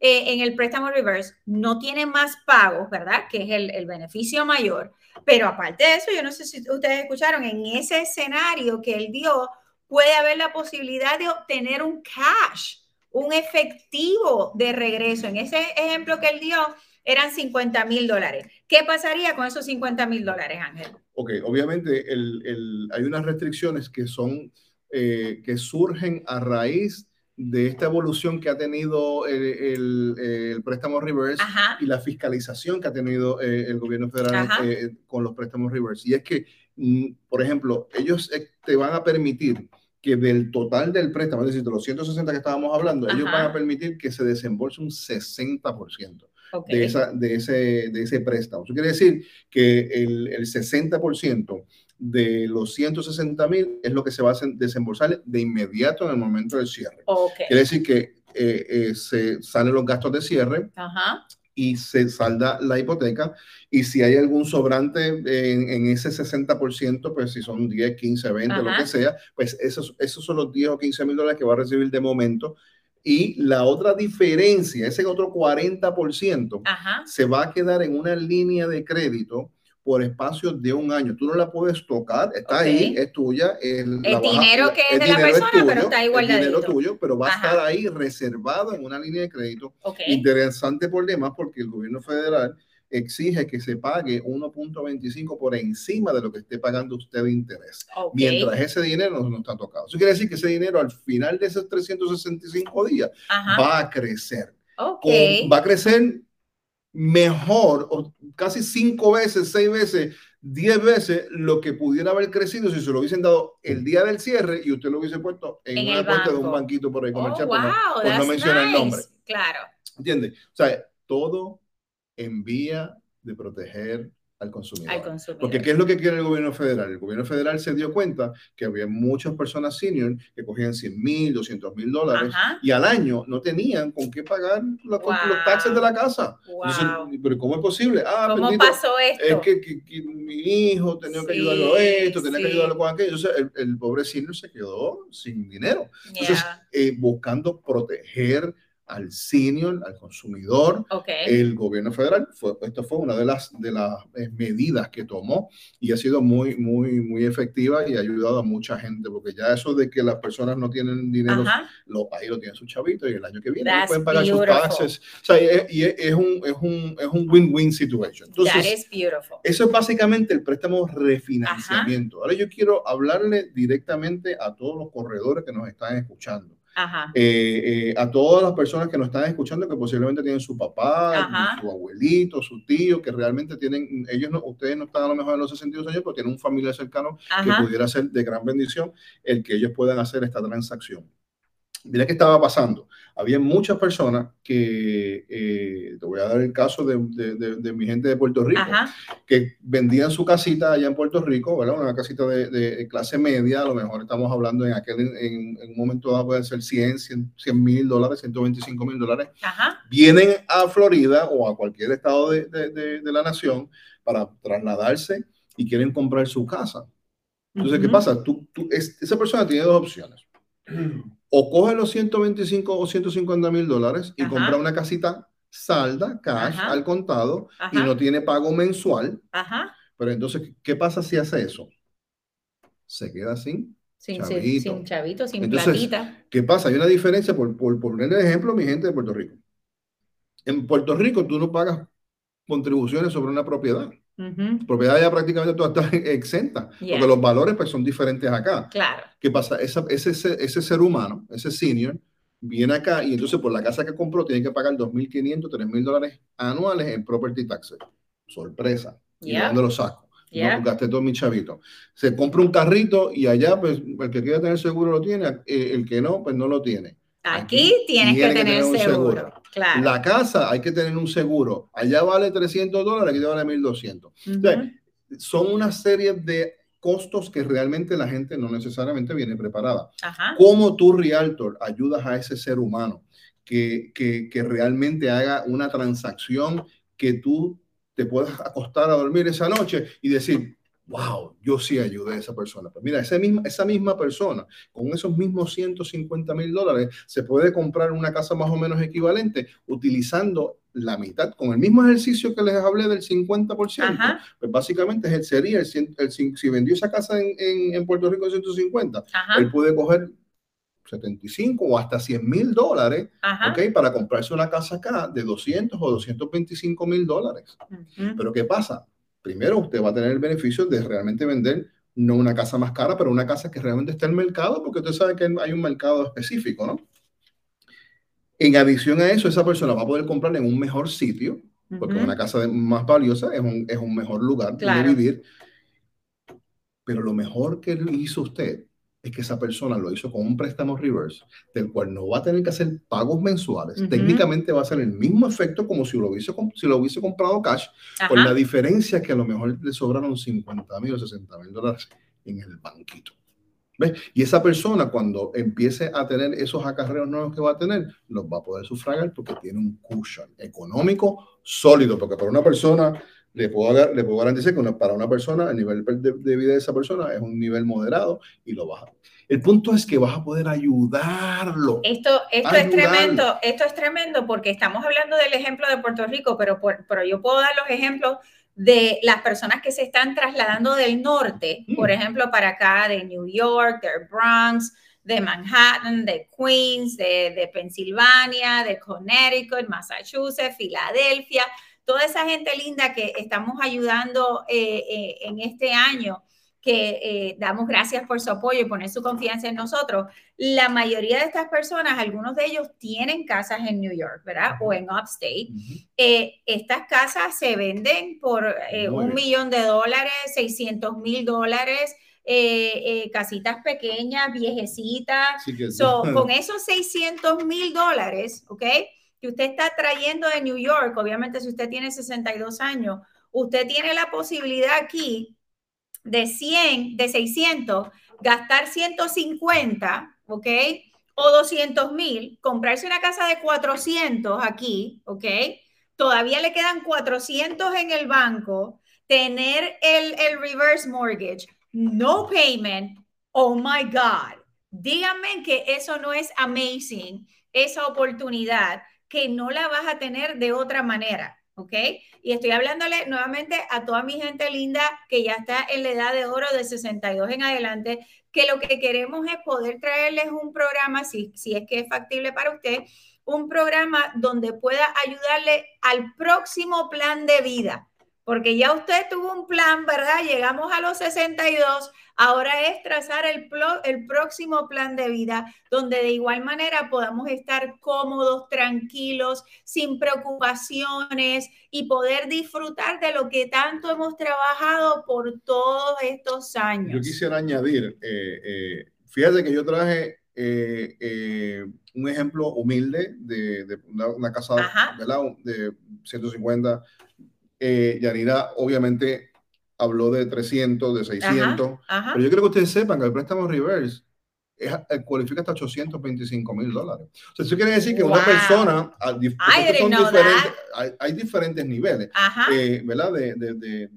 eh, en el préstamo reverse, no tiene más pagos, ¿verdad? Que es el, el, beneficio mayor. Pero aparte de eso, yo no sé si ustedes escucharon, en ese escenario que él dio, puede haber la posibilidad de obtener un cash un efectivo de regreso. En ese ejemplo que él dio, eran 50 mil dólares. ¿Qué pasaría con esos 50 mil dólares, Ángel? Ok, obviamente el, el, hay unas restricciones que son, eh, que surgen a raíz de esta evolución que ha tenido el, el, préstamo reverse y la fiscalización que ha tenido eh, el gobierno federal eh, con los préstamos reverse. Y es que, mm, por ejemplo, ellos te van a permitir que del total del préstamo, es decir, de los 160 que estábamos hablando, ellos van a permitir que se desembolse un 60% de, esa, de, ese, de ese préstamo. Eso quiere decir que el, el 60% de los 160 mil es lo que se va a desembolsar de inmediato en el momento del cierre. Quiere decir que eh, eh, se salen los gastos de cierre y se salda la hipoteca. Y si hay algún sobrante en, en ese 60%, pues si son 10, 15, 20, lo que sea, pues esos, esos son los 10 o 15 mil dólares que va a recibir de momento y la otra diferencia, ese otro 40%, se va a quedar en una línea de crédito por espacio de un año. Tú no la puedes tocar, está ahí, es tuya. El, dinero que es de la persona, pero está igual. El dinero tuyo, pero va a estar ahí reservado en una línea de crédito. Interesante por demás porque el gobierno federal exige que se pague 1.25 por encima de lo que esté pagando usted de interés. Mientras ese dinero no, está tocado. Eso quiere decir que ese dinero al final de esos 365 días va a crecer. va a crecer mejor, o casi cinco veces, seis veces, diez veces lo que pudiera haber crecido si se lo hubiesen dado el día del cierre y usted lo hubiese puesto en, una cuenta de un banquito por ahí comercial, oh, wow, no, mencionar el nombre. Claro. ¿Entiende? O sea, todo en vía de proteger al consumidor. Porque ¿qué es lo que quiere el gobierno federal? El gobierno federal se dio cuenta que había muchas personas senior que cogían 100 mil, 200 mil dólares y al año no tenían con qué pagar los taxes de la casa. pero ¿cómo es posible? Ah, ¿Cómo pasó esto? Es que, mi hijo tenía que ayudarlo a esto, tenía que ayudarlo con aquello. Entonces el, pobre senior se quedó sin dinero. Entonces, eh, buscando proteger al senior, al consumidor. El gobierno federal, fue, esto fue una de las, de las eh, medidas que tomó y ha sido muy, muy, muy efectiva y ha ayudado a mucha gente, porque ya eso de que las personas no tienen dinero, los países lo tienen sus chavitos y el año que viene pueden pagar sus taxes. O sea, y es, un es un es un win-win situation. Entonces, eso es básicamente el préstamo refinanciamiento. Ahora yo quiero hablarle directamente a todos los corredores que nos están escuchando. Eh, eh, a todas las personas que nos están escuchando que posiblemente tienen su papá, su abuelito, su tío, que realmente tienen, ellos no, ustedes no están a lo mejor en los 62 años, pero tienen un familiar cercano que pudiera ser de gran bendición el que ellos puedan hacer esta transacción. Mira qué estaba pasando. Había muchas personas que, eh, te voy a dar el caso de, de, mi gente de Puerto Rico, que vendían su casita allá en Puerto Rico, ¿verdad? Una casita de, clase media, a lo mejor estamos hablando en aquel, en, un momento dado puede ser 100, 100 mil dólares, 125 mil dólares. Vienen a Florida o a cualquier estado de, la nación para trasladarse y quieren comprar su casa. Entonces, ¿qué pasa? Tú, tú, esa persona tiene dos opciones o coge los 125 o 150 mil dólares y compra una casita salda, cash, al contado, y no tiene pago mensual. Pero entonces, ¿qué pasa si hace eso? Se queda sin sin chavito, sin, chavito, sin platita. ¿Qué pasa? Hay una diferencia, por, por, por poner el ejemplo, mi gente de Puerto Rico. En Puerto Rico tú no pagas contribuciones sobre una propiedad. Propiedad ya prácticamente toda está exenta, porque los valores pues son diferentes acá. Claro. ¿Qué pasa? ese, ese ser humano, ese senior, viene acá y entonces por la casa que compró tiene que pagar 2.500, 3.000 dólares anuales en property taxes. Sorpresa. ¿Y dónde lo saco? No, gasté todo mi chavito. Se compra un carrito y allá, pues, el que quiera tener seguro lo tiene, eh, el que no, pues no lo tiene. Aquí, tienes que, tener, seguro. Claro. La casa hay que tener un seguro. Allá vale 300 dólares, aquí vale 1200. son una serie de costos que realmente la gente no necesariamente viene preparada. ¿Cómo tú, Realtor, ayudas a ese ser humano que, que, que realmente haga una transacción que tú te puedas acostar a dormir esa noche y decir, wow, yo sí ayudé a esa persona. Pues mira, esa misma, esa misma persona, con esos mismos 150 mil dólares, se puede comprar una casa más o menos equivalente utilizando la mitad, con el mismo ejercicio que les hablé del 50%, pues básicamente sería el, el, si vendió esa casa en, en, Puerto Rico en 150, él puede coger 75 o hasta 100 mil dólares, ¿ok? Para comprarse una casa acá de 200 o 225 mil dólares. Pero ¿qué pasa? Primero, usted va a tener el beneficio de realmente vender no una casa más cara, pero una casa que realmente esté en el mercado, porque usted sabe que hay un mercado específico, ¿no? En adición a eso, esa persona va a poder comprar en un mejor sitio, porque una casa más valiosa es un, es un mejor lugar para vivir. Pero lo mejor que hizo usted es que esa persona lo hizo con un préstamo reverse, del cual no va a tener que hacer pagos mensuales. Técnicamente va a ser el mismo efecto como si lo hubiese, si lo hubiese comprado cash, con la diferencia que a lo mejor le sobraron 50 mil o 60 mil dólares en el banquito. ¿Ves? Y esa persona cuando empiece a tener esos acarreos nuevos que va a tener, los va a poder sufragar porque tiene un cushion económico sólido, porque para una persona le puedo, le puedo garantizar que para una persona el nivel de, vida de esa persona es un nivel moderado y lo baja. El punto es que vas a poder ayudarlo. Esto, esto es tremendo, esto es tremendo porque estamos hablando del ejemplo de Puerto Rico, pero, pero yo puedo dar los ejemplos de las personas que se están trasladando del norte, mm. por ejemplo, para acá, de New York, de Bronx, de Manhattan, de Queens, de, de Pensilvania, de Connecticut, Massachusetts, Filadelfia toda esa gente linda que estamos ayudando eh, eh, en este año, que eh, damos gracias por su apoyo y poner su confianza en nosotros. La mayoría de estas personas, algunos de ellos tienen casas en New York, ¿verdad? O en Upstate. estas casas se venden por un millón de dólares, 600 mil dólares. casitas pequeñas, viejecitas. con esos 600 mil dólares, ¿ok? Que usted está trayendo de New York, obviamente si usted tiene 62 años, usted tiene la posibilidad aquí de 100, de 600, gastar 150, ¿ok? O 200 mil, comprarse una casa de 400 aquí, ¿ok? Todavía le quedan 400 en el banco, tener el, el reverse mortgage, no payment, oh my God. Díganme que eso no es amazing, esa oportunidad que no la vas a tener de otra manera, ¿ok? Y estoy hablándole nuevamente a toda mi gente linda que ya está en la edad de oro de 62 en adelante, que lo que queremos es poder traerles un programa, si, si es que es factible para usted, un programa donde pueda ayudarle al próximo plan de vida. Porque ya usted tuvo un plan, ¿verdad? Llegamos a los 62, Ahora es trazar el, el próximo plan de vida donde de igual manera podamos estar cómodos, tranquilos, sin preocupaciones y poder disfrutar de lo que tanto hemos trabajado por todos estos años. Yo quisiera añadir, eh, eh, fíjate que yo traje eh, un ejemplo humilde de, una, casa de 150. Yanira, obviamente, habló de 300, de 600, pero yo creo que ustedes sepan que el préstamo reverse es, eh, cualifica hasta 825 mil dólares. O sea, eso quiere decir que una persona, hay, diferentes niveles, eh, ¿verdad? De, de, de,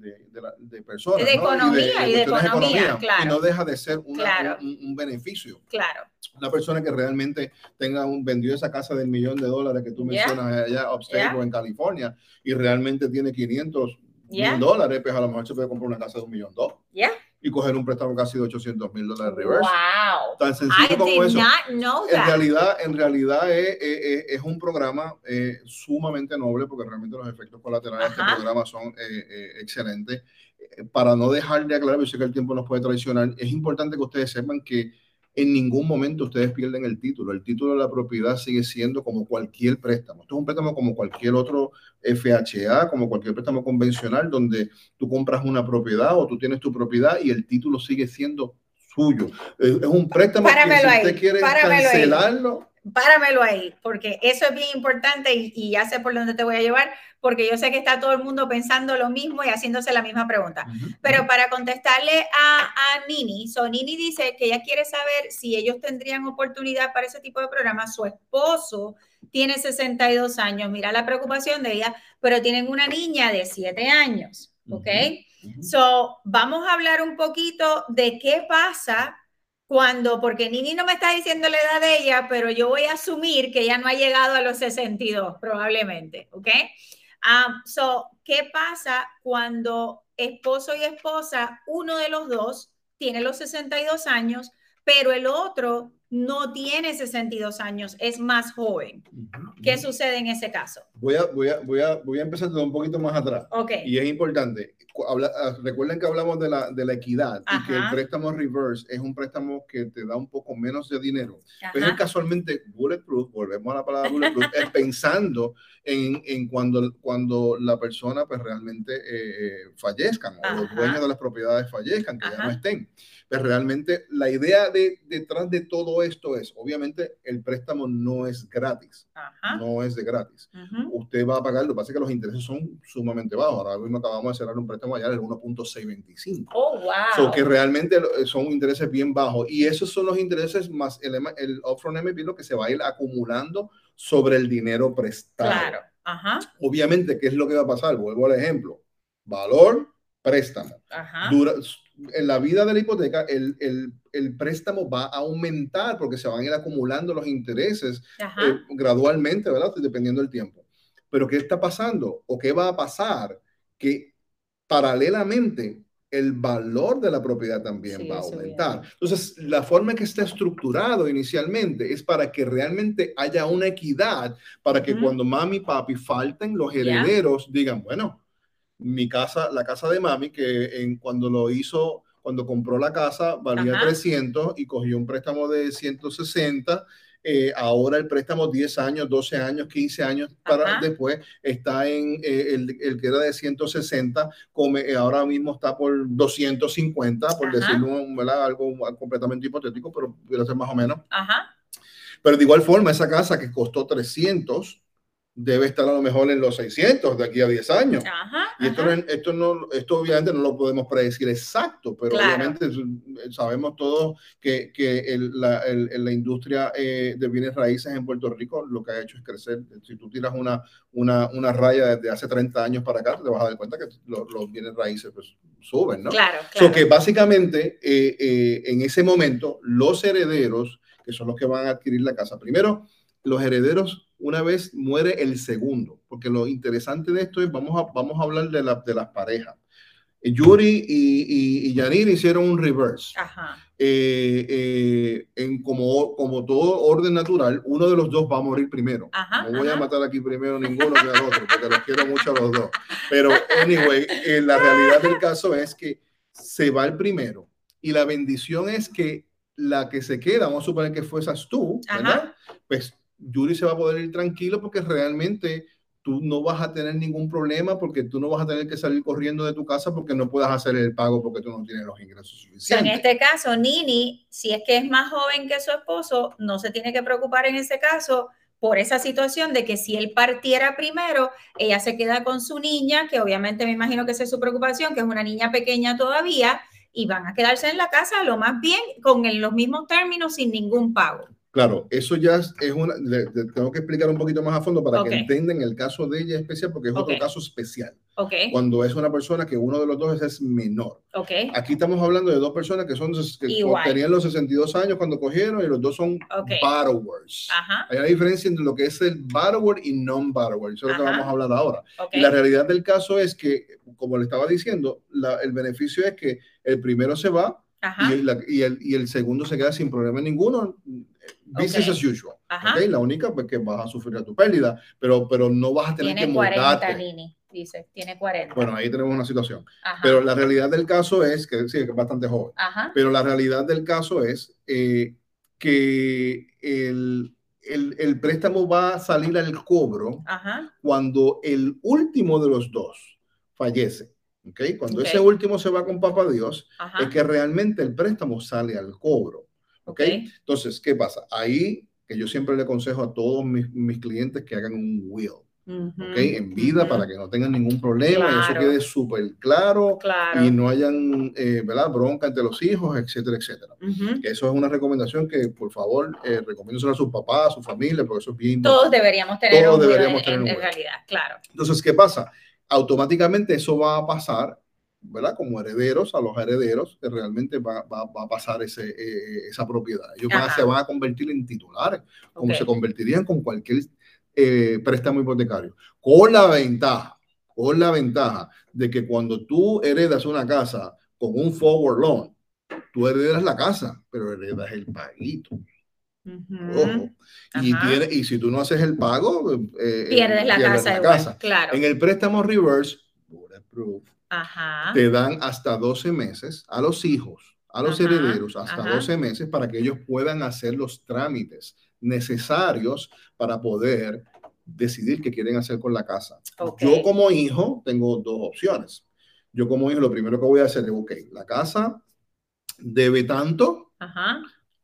de, personas. De economía y de, economía, claro. Y no deja de ser un, un, beneficio. Claro. Una persona que realmente tenga un vendido esa casa del millón de dólares que tú mencionas allá upstate o en California y realmente tiene 500 mil dólares, pues a lo mejor se puede comprar una casa de un millón dos. Y coger un préstamo casi de 800 mil dólares reverse. Wow. Tan sencillo como eso. En realidad, en realidad es, es, es un programa eh, sumamente noble porque realmente los efectos colaterales de este programa son eh, eh, excelentes. Para no dejar de aclarar, yo sé que el tiempo nos puede traicionar, es importante que ustedes sepan que en ningún momento ustedes pierden el título. El título de la propiedad sigue siendo como cualquier préstamo. Esto es un préstamo como cualquier otro FHA, como cualquier préstamo convencional, donde tú compras una propiedad o tú tienes tu propiedad y el título sigue siendo suyo. Es, un préstamo que si usted quiere cancelarlo. Páramelo ahí, porque eso es bien importante y, y ya sé por dónde te voy a llevar porque yo sé que está todo el mundo pensando lo mismo y haciéndose la misma pregunta. Pero para contestarle a, a Nini, so Nini dice que ella quiere saber si ellos tendrían oportunidad para ese tipo de programa. Su esposo tiene 62 años, mira la preocupación de ella, pero tienen una niña de 7 años, ¿ok? So, vamos a hablar un poquito de qué pasa cuando, porque Nini no me está diciendo la edad de ella, pero yo voy a asumir que ella no ha llegado a los 62, probablemente, ¿ok? Um, so, ¿qué pasa cuando esposo y esposa, uno de los dos tiene los 62 años, pero el otro no tiene 62 años, es más joven. ¿Qué sucede en ese caso? Voy a, voy a, voy a, voy a empezar un poquito más atrás. Okay. Y es importante. Ah, recuerden que hablamos de la, de la equidad y que el préstamo reverse es un préstamo que te da un poco menos de dinero. Pero es casualmente bulletproof, volvemos a la palabra bulletproof, es pensando en, en, cuando, cuando la persona pues realmente eh, fallezcan o los dueños de las propiedades fallezcan, que ya no estén. Pero pues, realmente la idea de, detrás de todo esto es, obviamente, el préstamo no es gratis. No es de gratis. Usted va a pagar, lo que pasa es que los intereses son sumamente bajos. Ahora mismo acabamos de cerrar un préstamo allá del 1.625. Oh, wow. So que realmente son intereses bien bajos. Y esos son los intereses más el, el upfront MPP, lo que se va a ir acumulando sobre el dinero prestado. Claro. Ajá. Obviamente, ¿qué es lo que va a pasar? Vuelvo al ejemplo. Valor, préstamo. Dura, en la vida de la hipoteca, el, el, el, préstamo va a aumentar porque se van a ir acumulando los intereses eh, gradualmente, ¿verdad? Dependiendo del tiempo. Pero ¿qué está pasando? ¿O qué va a pasar? Que paralelamente el valor de la propiedad también va a aumentar. Entonces, la forma en que está estructurado inicialmente es para que realmente haya una equidad, para que cuando mami y papi falten, los herederos digan, bueno, mi casa, la casa de mami, que en, cuando lo hizo, cuando compró la casa, valía 300 y cogió un préstamo de 160. Eh, ahora el préstamo 10 años, 12 años, 15 años para después está en eh, el, el, que era de 160, come, eh, ahora mismo está por 250, por decirlo algo completamente hipotético, pero puede ser más o menos. Pero de igual forma, esa casa que costó 300, debe estar a lo mejor en los 600 de aquí a 10 años. y esto, esto, no, esto obviamente no lo podemos predecir exacto, pero obviamente sabemos todos que, que el, la, la, industria eh, de bienes raíces en Puerto Rico lo que ha hecho es crecer. Si tú tiras una, una, una raya desde hace 30 años para acá, te vas a dar cuenta que los, los bienes raíces pues, suben, ¿no? Claro, claro. que básicamente eh, eh, en ese momento los herederos, que son los que van a adquirir la casa, primero, los herederos una vez muere el segundo, porque lo interesante de esto es, vamos a, vamos a hablar de, la, de las parejas. Eh, Yuri y, y, Yanir hicieron un reverse. Eh, eh, en como, como todo orden natural, uno de los dos va a morir primero. no voy a matar aquí primero ninguno que al otro, porque los quiero mucho a los dos. Pero, anyway, la realidad del caso es que se va el primero. Y la bendición es que la que se queda, vamos a suponer que fueras tú, ¿verdad? Pues Yuri se va a poder ir tranquilo porque realmente tú no vas a tener ningún problema porque tú no vas a tener que salir corriendo de tu casa porque no puedas hacer el pago porque tú no tienes los ingresos suficientes. en este caso, Nini, si es que es más joven que su esposo, no se tiene que preocupar en ese caso por esa situación de que si él partiera primero, ella se queda con su niña, que obviamente me imagino que esa es su preocupación, que es una niña pequeña todavía, y van a quedarse en la casa lo más bien con los mismos términos sin ningún pago. Claro, eso ya es una, tengo que explicar un poquito más a fondo para que entiendan el caso de ella especial, porque es otro caso especial. Okay. Cuando es una persona que uno de los dos es menor. Okay. Aquí estamos hablando de dos personas que son que tenían los 62 años cuando cogieron y los dos son borrowers. Hay una diferencia entre lo que es el borrower y non-borrower. Eso es lo que vamos a hablar ahora. Y la realidad del caso es que, como le estaba diciendo, el beneficio es que el primero se va y, el, y el segundo se queda sin problema ninguno business as usual. Okay. La única pues que vas a sufrir tu pérdida, pero, pero no vas a tener tiene que 40, Nini, dice, tiene 40. Bueno, ahí tenemos una situación. Pero la realidad del caso es que sí, es bastante joven. Pero la realidad del caso es eh, que el, el, el, préstamo va a salir al cobro cuando el último de los dos fallece. ¿okay? Cuando ese último se va con Papá Dios, es que realmente el préstamo sale al cobro. ¿Ok? Entonces, ¿qué pasa? Ahí que yo siempre le aconsejo a todos mis, mis clientes que hagan un will. ¿ok? En vida para que no tengan ningún problema y eso quede súper claro, y no hayan, eh, ¿verdad? Bronca entre los hijos, etcétera, etcétera. Eso es una recomendación que, por favor, eh, recomiendo a sus papás, a su familia, porque eso es bien Todos deberíamos tener Todos un deberíamos tener en, en realidad, claro. Entonces, ¿qué pasa? Automáticamente eso va a pasar ¿verdad? Como herederos a los herederos, que realmente va, va, a pasar ese, eh, esa propiedad. Ellos se van a convertir en titulares, como se convertirían con cualquier eh, préstamo hipotecario. Con la ventaja, con la ventaja de que cuando tú heredas una casa con un forward loan, tú heredas la casa, pero heredas el paguito. Ojo. Y, tiene, y si tú no haces el pago, eh, pierdes la casa. Claro. En el préstamo reverse, te dan hasta 12 meses a los hijos, a los herederos, hasta 12 meses para que ellos puedan hacer los trámites necesarios para poder decidir qué quieren hacer con la casa. Yo como hijo tengo dos opciones. Yo como hijo lo primero que voy a hacer es, ok, la casa debe tanto,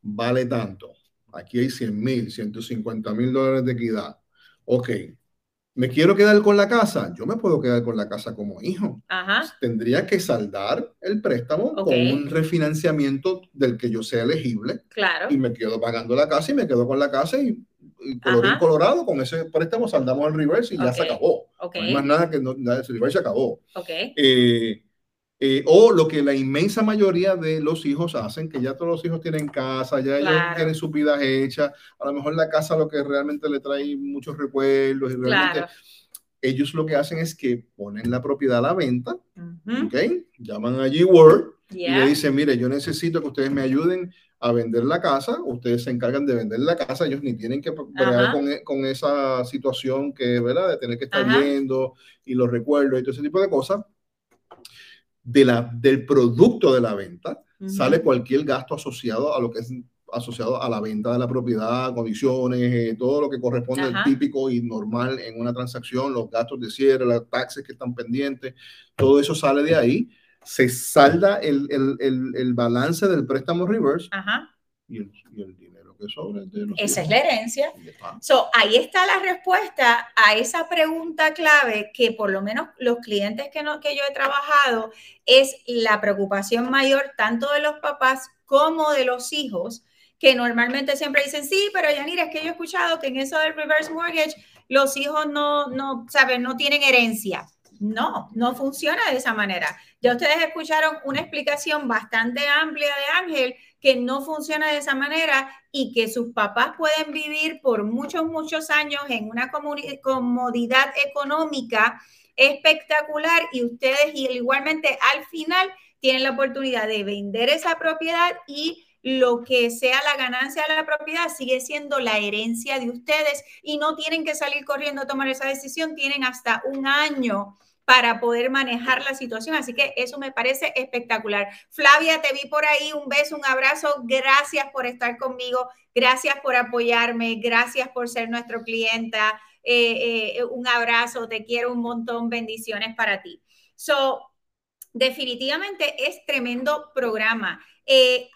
vale tanto. Aquí hay 100 mil, 150 mil dólares de equidad. Ok, ¿me quiero quedar con la casa? Yo me puedo quedar con la casa como hijo. Tendría que saldar el préstamo con un refinanciamiento del que yo sea elegible. Claro. Y me quedo pagando la casa y me quedo con la casa y y colorado, con ese préstamo saldamos al reverse y ya se acabó. No hay más nada que no, el reverse se acabó. Eh, eh, o lo que la inmensa mayoría de los hijos hacen, que ya todos los hijos tienen casa, ya ellos tienen su vida hecha, a lo mejor la casa lo que realmente le trae muchos recuerdos y realmente ellos lo que hacen es que ponen la propiedad a la venta, ¿ok? Llaman allí Word y le dicen, mire, yo necesito que ustedes me ayuden a vender la casa, ustedes se encargan de vender la casa, ellos ni tienen que pelear con, e, con, esa situación que, ¿verdad? De tener que estar viendo y los recuerdos y todo ese tipo de cosas. De la, del producto de la venta sale cualquier gasto asociado a lo que es asociado a la venta de la propiedad, condiciones, eh, todo lo que corresponde al típico y normal en una transacción, los gastos de cierre, los taxes que están pendientes, todo eso sale de ahí se salda el, el, el, balance del préstamo reverse Y, el, dinero que sobra. Esa es la herencia. So, ahí está la respuesta a esa pregunta clave que por lo menos los clientes que, no, que yo he trabajado es la preocupación mayor tanto de los papás como de los hijos que normalmente siempre dicen, sí, pero Yanira, es que yo he escuchado que en eso del reverse mortgage los hijos no, no, ¿saben? No tienen herencia. No, no funciona de esa manera. Ya ustedes escucharon una explicación bastante amplia de Ángel que no funciona de esa manera y que sus papás pueden vivir por muchos, muchos años en una comodidad económica espectacular y ustedes igualmente al final tienen la oportunidad de vender esa propiedad y lo que sea la ganancia de la propiedad sigue siendo la herencia de ustedes y no tienen que salir corriendo a tomar esa decisión, tienen hasta un año para poder manejar la situación. Así que eso me parece espectacular. Flavia, te vi por ahí. Un beso, un abrazo. Gracias por estar conmigo. Gracias por apoyarme. Gracias por ser nuestro clienta. Eh, eh, un abrazo. Te quiero un montón. Bendiciones para ti. So, definitivamente es tremendo programa. Eh,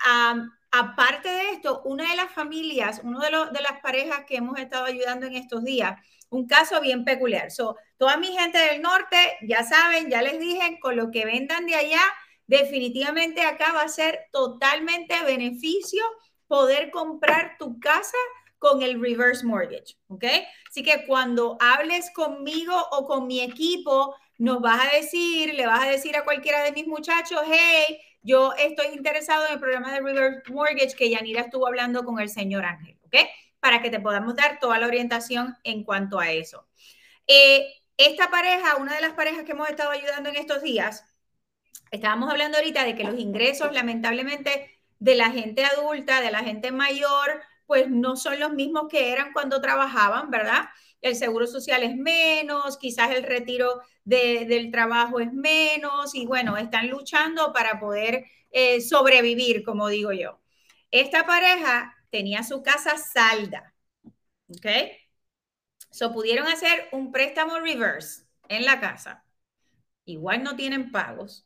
aparte de esto, una de las familias, una de, de las parejas que hemos estado ayudando en estos días, un caso bien peculiar. So, toda mi gente del norte, ya saben, ya les dije, con lo que vendan de allá, definitivamente acá va a ser totalmente beneficio poder comprar tu casa con el reverse mortgage, ¿ok? Así que cuando hables conmigo o con mi equipo, nos vas a decir, le vas a decir a cualquiera de mis muchachos, hey, yo estoy interesado en el programa de reverse mortgage que Yanira estuvo hablando con el señor Ángel, ¿ok? para que te podamos dar toda la orientación en cuanto a eso. Eh, esta pareja, una de las parejas que hemos estado ayudando en estos días, estábamos hablando ahorita de que los ingresos, lamentablemente, de la gente adulta, de la gente mayor, pues no son los mismos que eran cuando trabajaban, ¿verdad? El seguro social es menos, quizás el retiro del trabajo es menos y bueno, están luchando para poder eh, sobrevivir, como digo yo. Esta pareja tenía su casa salda. ¿Ok? So pudieron hacer un préstamo reverse en la casa. Igual no tienen pagos.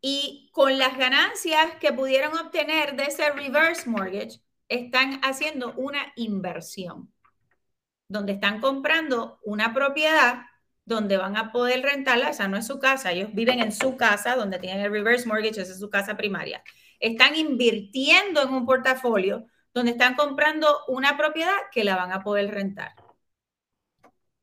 Y con las ganancias que pudieron obtener de ese reverse mortgage, están haciendo una inversión, donde están comprando una propiedad donde van a poder rentarla, esa no es su casa, ellos viven en su casa, donde tienen el reverse mortgage, esa es su casa primaria. Están invirtiendo en un portafolio donde están comprando una propiedad que la van a poder rentar.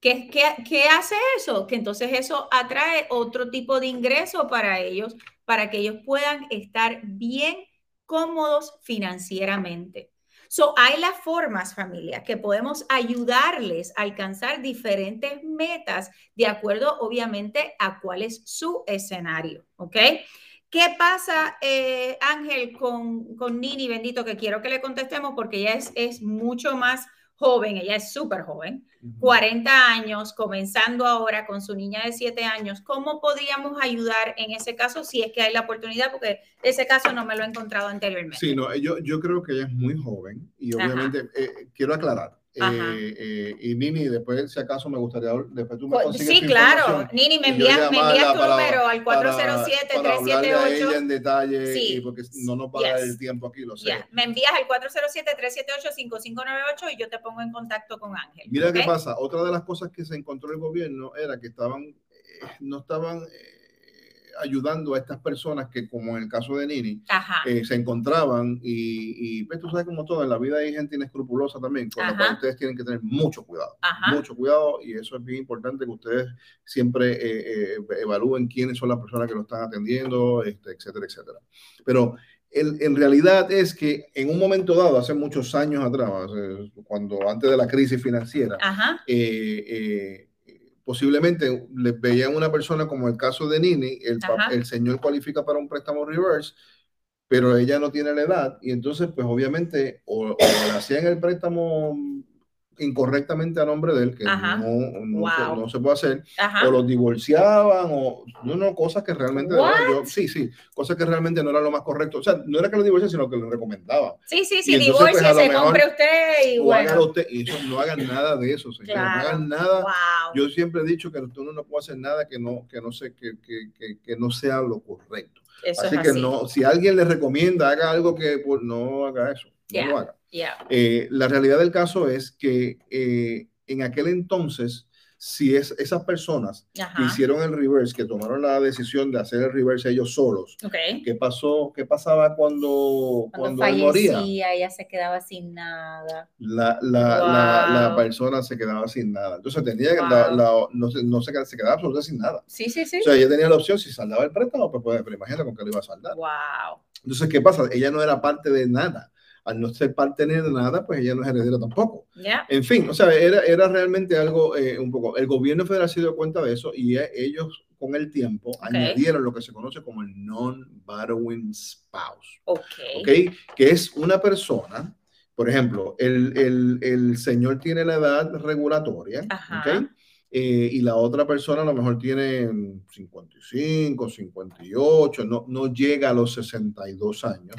¿Qué, qué, hace eso? Que entonces eso atrae otro tipo de ingreso para ellos, para que ellos puedan estar bien cómodos financieramente. So, hay las formas, familia, que podemos ayudarles a alcanzar diferentes metas de acuerdo, obviamente, a cuál es su escenario, ¿ok? ¿Qué pasa, eh, Ángel, con, con Nini, bendito, que quiero que le contestemos porque ella es, es mucho más joven, ella es súper joven, 40 años, comenzando ahora con su niña de 7 años. ¿Cómo podríamos ayudar en ese caso si es que hay la oportunidad? Porque ese caso no me lo he encontrado anteriormente. Sí, no, yo, yo creo que ella es muy joven y obviamente eh, quiero aclarar, eh, eh, y Nini, después, si acaso, me gustaría, después tú me consigues Sí, claro. Nini, me envías, me envías tu número al 407-378. en detalle, sí. porque no nos va a dar el tiempo aquí, lo sé. Me envías al 407-378-5598 y yo te pongo en contacto con Ángel. Mira qué pasa. Otra de las cosas que se encontró el gobierno era que estaban, eh, no estaban ayudando a estas personas que, como en el caso de Nini, eh, se encontraban y, y pues, tú sabes como todo, en la vida hay gente inescrupulosa también, con lo cual ustedes tienen que tener mucho cuidado, mucho cuidado y eso es bien importante que ustedes siempre eh, eh, evalúen quiénes son las personas que lo están atendiendo, este, etcétera, etcétera. Pero en realidad es que en un momento dado, hace muchos años atrás, cuando antes de la crisis financiera, eh, posiblemente le veían una persona como el caso de Nini, el, el señor cualifica para un préstamo reverse, pero ella no tiene la edad y entonces pues obviamente o, o le hacían el préstamo incorrectamente a nombre de él, que no, no, se puede hacer, o los divorciaban, o no, no, cosas que realmente, sí, sí, cosas que realmente no era lo más correcto. O sea, no era que lo divorciaran, sino que lo recomendaban. Sí, sí, sí, divorcie, pues, se compre usted y bueno. Usted, y eso, no hagan nada de eso, señor. No hagan nada. Yo siempre he dicho que uno no puede hacer nada que no, que no, sé, que, que, que, no sea lo correcto. así que no, si alguien le recomienda, haga algo que pues, no haga eso. No lo haga. Eh, la realidad del caso es que eh, en aquel entonces, si es, esas personas que hicieron el reverse, que tomaron la decisión de hacer el reverse ellos solos, ¿qué pasó? ¿Qué pasaba cuando, cuando, fallecía, ella se quedaba sin nada. La, la, la, persona se quedaba sin nada. Entonces tenía no, se, no se, quedaba absolutamente sin nada. Sí, sí, sí. O sea, ella tenía la opción, si saldaba el préstamo, pues, pues, pues imagínate con qué lo iba a saldar. Wow. Entonces, ¿qué pasa? Ella no era parte de nada al no ser parte de nada, pues ella no es heredera tampoco. En fin, o sea, era, era realmente algo un poco. El gobierno federal se dio cuenta de eso y ellos con el tiempo añadieron lo que se conoce como el non-borrowing spouse. Okay. Que es una persona, por ejemplo, el, el, el señor tiene la edad regulatoria, Ajá. Eh, y la otra persona a lo mejor tiene 55, 58, no, no llega a los 62 años,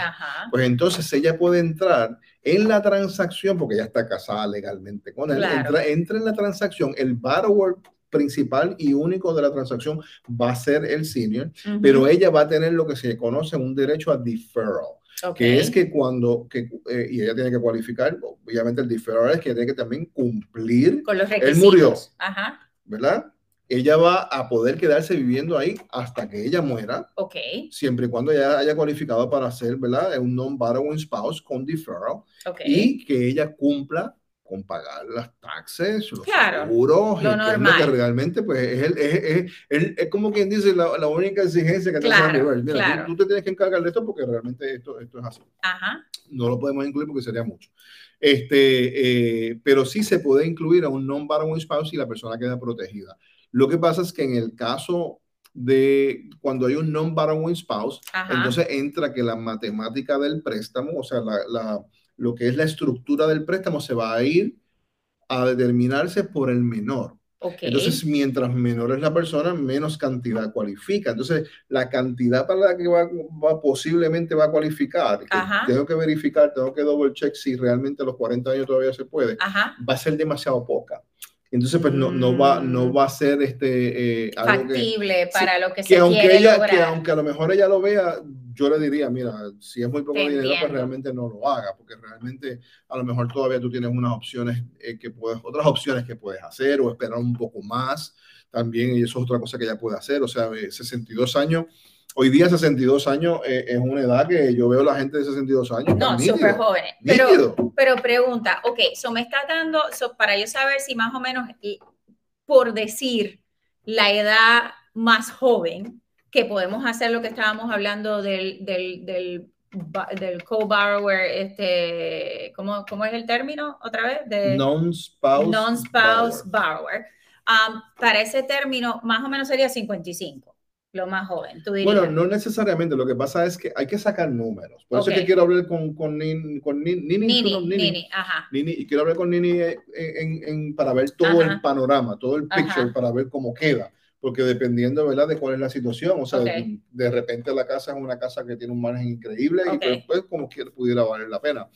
pues entonces ella puede entrar en la transacción, porque ya está casada legalmente con él, entra, entra, en la transacción, el borrower principal y único de la transacción va a ser el senior, pero ella va a tener lo que se conoce un derecho a deferral. Que es que cuando, que, eh, y ella tiene que cualificar, obviamente el deferral es que tiene que también cumplir. Con los requisitos. Él murió, Ajá. ¿verdad? Ella va a poder quedarse viviendo ahí hasta que ella muera. Ok. Siempre y cuando ella haya cualificado para ser, ¿verdad? Un non-borrowing spouse con deferral. Okay. Y que ella cumpla con pagar las taxes, los claro, seguros, lo normal. que realmente pues es, es, es, es, como quien dice la, la única exigencia que claro, te Mira, claro. tú, tú, te tienes que encargar de esto porque realmente esto, esto es así. Ajá. No lo podemos incluir porque sería mucho. Este, eh, pero sí se puede incluir a un non-borrowing spouse y la persona queda protegida. Lo que pasa es que en el caso de cuando hay un non-borrowing spouse, entonces entra que la matemática del préstamo, o sea, la, la lo que es la estructura del préstamo se va a ir a determinarse por el menor. Entonces, mientras menor es la persona, menos cantidad cualifica. Entonces, la cantidad para la que va, posiblemente va a cualificar, tengo que verificar, tengo que double check si realmente a los 40 años todavía se puede, va a ser demasiado poca. Entonces, pues no, no, va, no mm. va a ser este, eh, factible para lo que, se aunque quiere ella, Que aunque a lo mejor ella lo vea, yo le diría, mira, si es muy poco dinero, pues realmente no lo haga, porque realmente a lo mejor todavía tú tienes unas opciones eh, que puedes, otras opciones que puedes hacer o esperar un poco más también, y eso es otra cosa que ella puede hacer, o sea, 62 años hoy día 62 años eh, es una edad que yo veo la gente de 62 años. No, súper jóvenes. Pero, pero pregunta, ok, eso me está dando, para yo saber si más o menos, por decir la edad más joven, que podemos hacer lo que estábamos hablando del, del, del, del co-borrower, este, ¿cómo, ¿cómo, es el término otra vez? De non-spouse non-spouse borrower. Um, para ese término, más o menos sería 55. Lo más joven, tú dirías. Bueno, no necesariamente. Lo que pasa es que hay que sacar números. Por eso es que quiero hablar con, con, Nini, con Nini, Nini, Nini, ajá. Nini, y quiero hablar con Nini en, en, para ver todo el panorama, todo el picture, para ver cómo queda. Porque dependiendo, ¿verdad?, de cuál es la situación. O sea, de, repente la casa es una casa que tiene un margen increíble y después, pues, como quiera, pudiera valer la pena.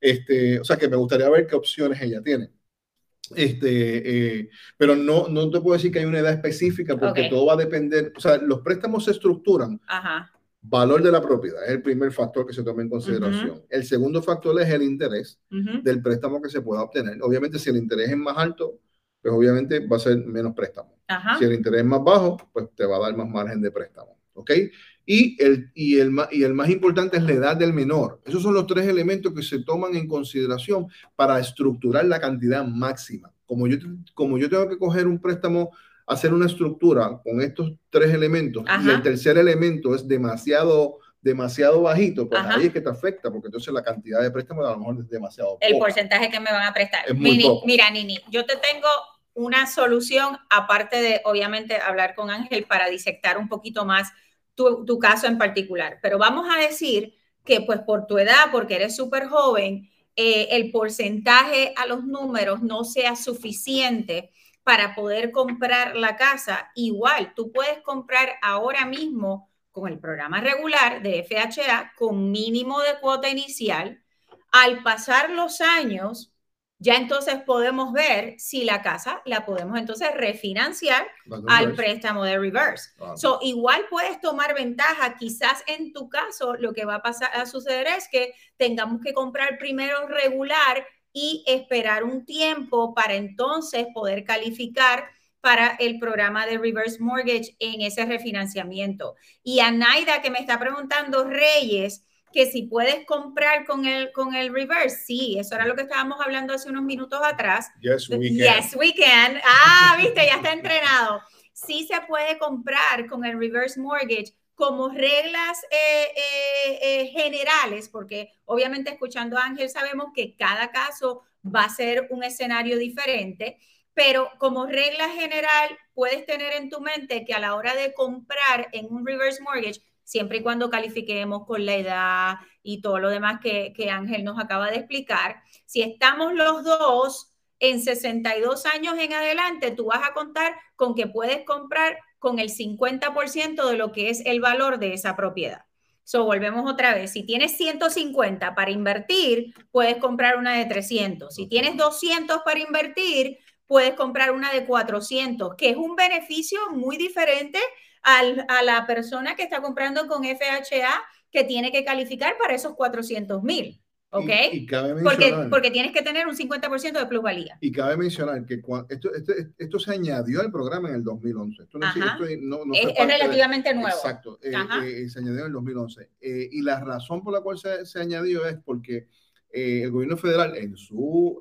Este, o sea, que me gustaría ver qué opciones ella tiene. Este, eh, pero no, no te puedo decir que hay una edad específica porque todo va a depender, o sea, los préstamos se estructuran. Valor de la propiedad es el primer factor que se toma en consideración. El segundo factor es el interés del préstamo que se pueda obtener. Obviamente, si el interés es más alto, pues obviamente va a ser menos préstamo. Si el interés es más bajo, pues te va a dar más margen de préstamo. ¿Ok? Y el, y, el, y el más importante es la edad del menor. Esos son los tres elementos que se toman en consideración para estructurar la cantidad máxima. Como yo, como yo tengo que coger un préstamo, hacer una estructura con estos tres elementos y el tercer elemento es demasiado demasiado bajito, pues ahí es que te afecta, porque entonces la cantidad de préstamo a lo mejor es demasiado El porcentaje que me van a prestar. Mira, Nini, yo te tengo una solución, aparte de, obviamente, hablar con Ángel para disectar un poquito más tu, caso en particular. Pero vamos a decir que pues por tu edad, porque eres súper joven, eh, el porcentaje a los números no sea suficiente para poder comprar la casa. Igual, tú puedes comprar ahora mismo con el programa regular de FHA con mínimo de cuota inicial. Al pasar los años, ya entonces podemos ver si la casa la podemos entonces refinanciar al préstamo de reverse. So, igual puedes tomar ventaja. Quizás en tu caso lo que va a pasar a suceder es que tengamos que comprar primero regular y esperar un tiempo para entonces poder calificar para el programa de reverse mortgage en ese refinanciamiento. Y a Naida que me está preguntando Reyes, que si puedes comprar con el, con el reverse, sí, eso era lo que estábamos hablando hace unos minutos atrás. Yes, we can. Yes, we can. Ah, viste, ya está entrenado. Sí se puede comprar con el reverse mortgage como reglas eh, eh, eh, generales, porque obviamente escuchando a Ángel sabemos que cada caso va a ser un escenario diferente, pero como regla general puedes tener en tu mente que a la hora de comprar en un reverse mortgage, siempre y cuando califiquemos con la edad y todo lo demás que, Ángel nos acaba de explicar. Si estamos los dos en 62 años en adelante, tú vas a contar con que puedes comprar con el 50% de lo que es el valor de esa propiedad. So, volvemos otra vez. Si tienes 150 para invertir, puedes comprar una de 300. Si tienes 200 para invertir, puedes comprar una de 400, que es un beneficio muy diferente a la persona que está comprando con FHA que tiene que calificar para esos 400 mil. ¿Ok? porque, porque tienes que tener un 50% de plusvalía. Y cabe mencionar que esto, esto, se añadió al programa en el 2011. Esto no, es, relativamente nuevo. Exacto, eh, eh, se añadió en el 2011. Eh, y la razón por la cual se, se añadió es porque el gobierno federal en su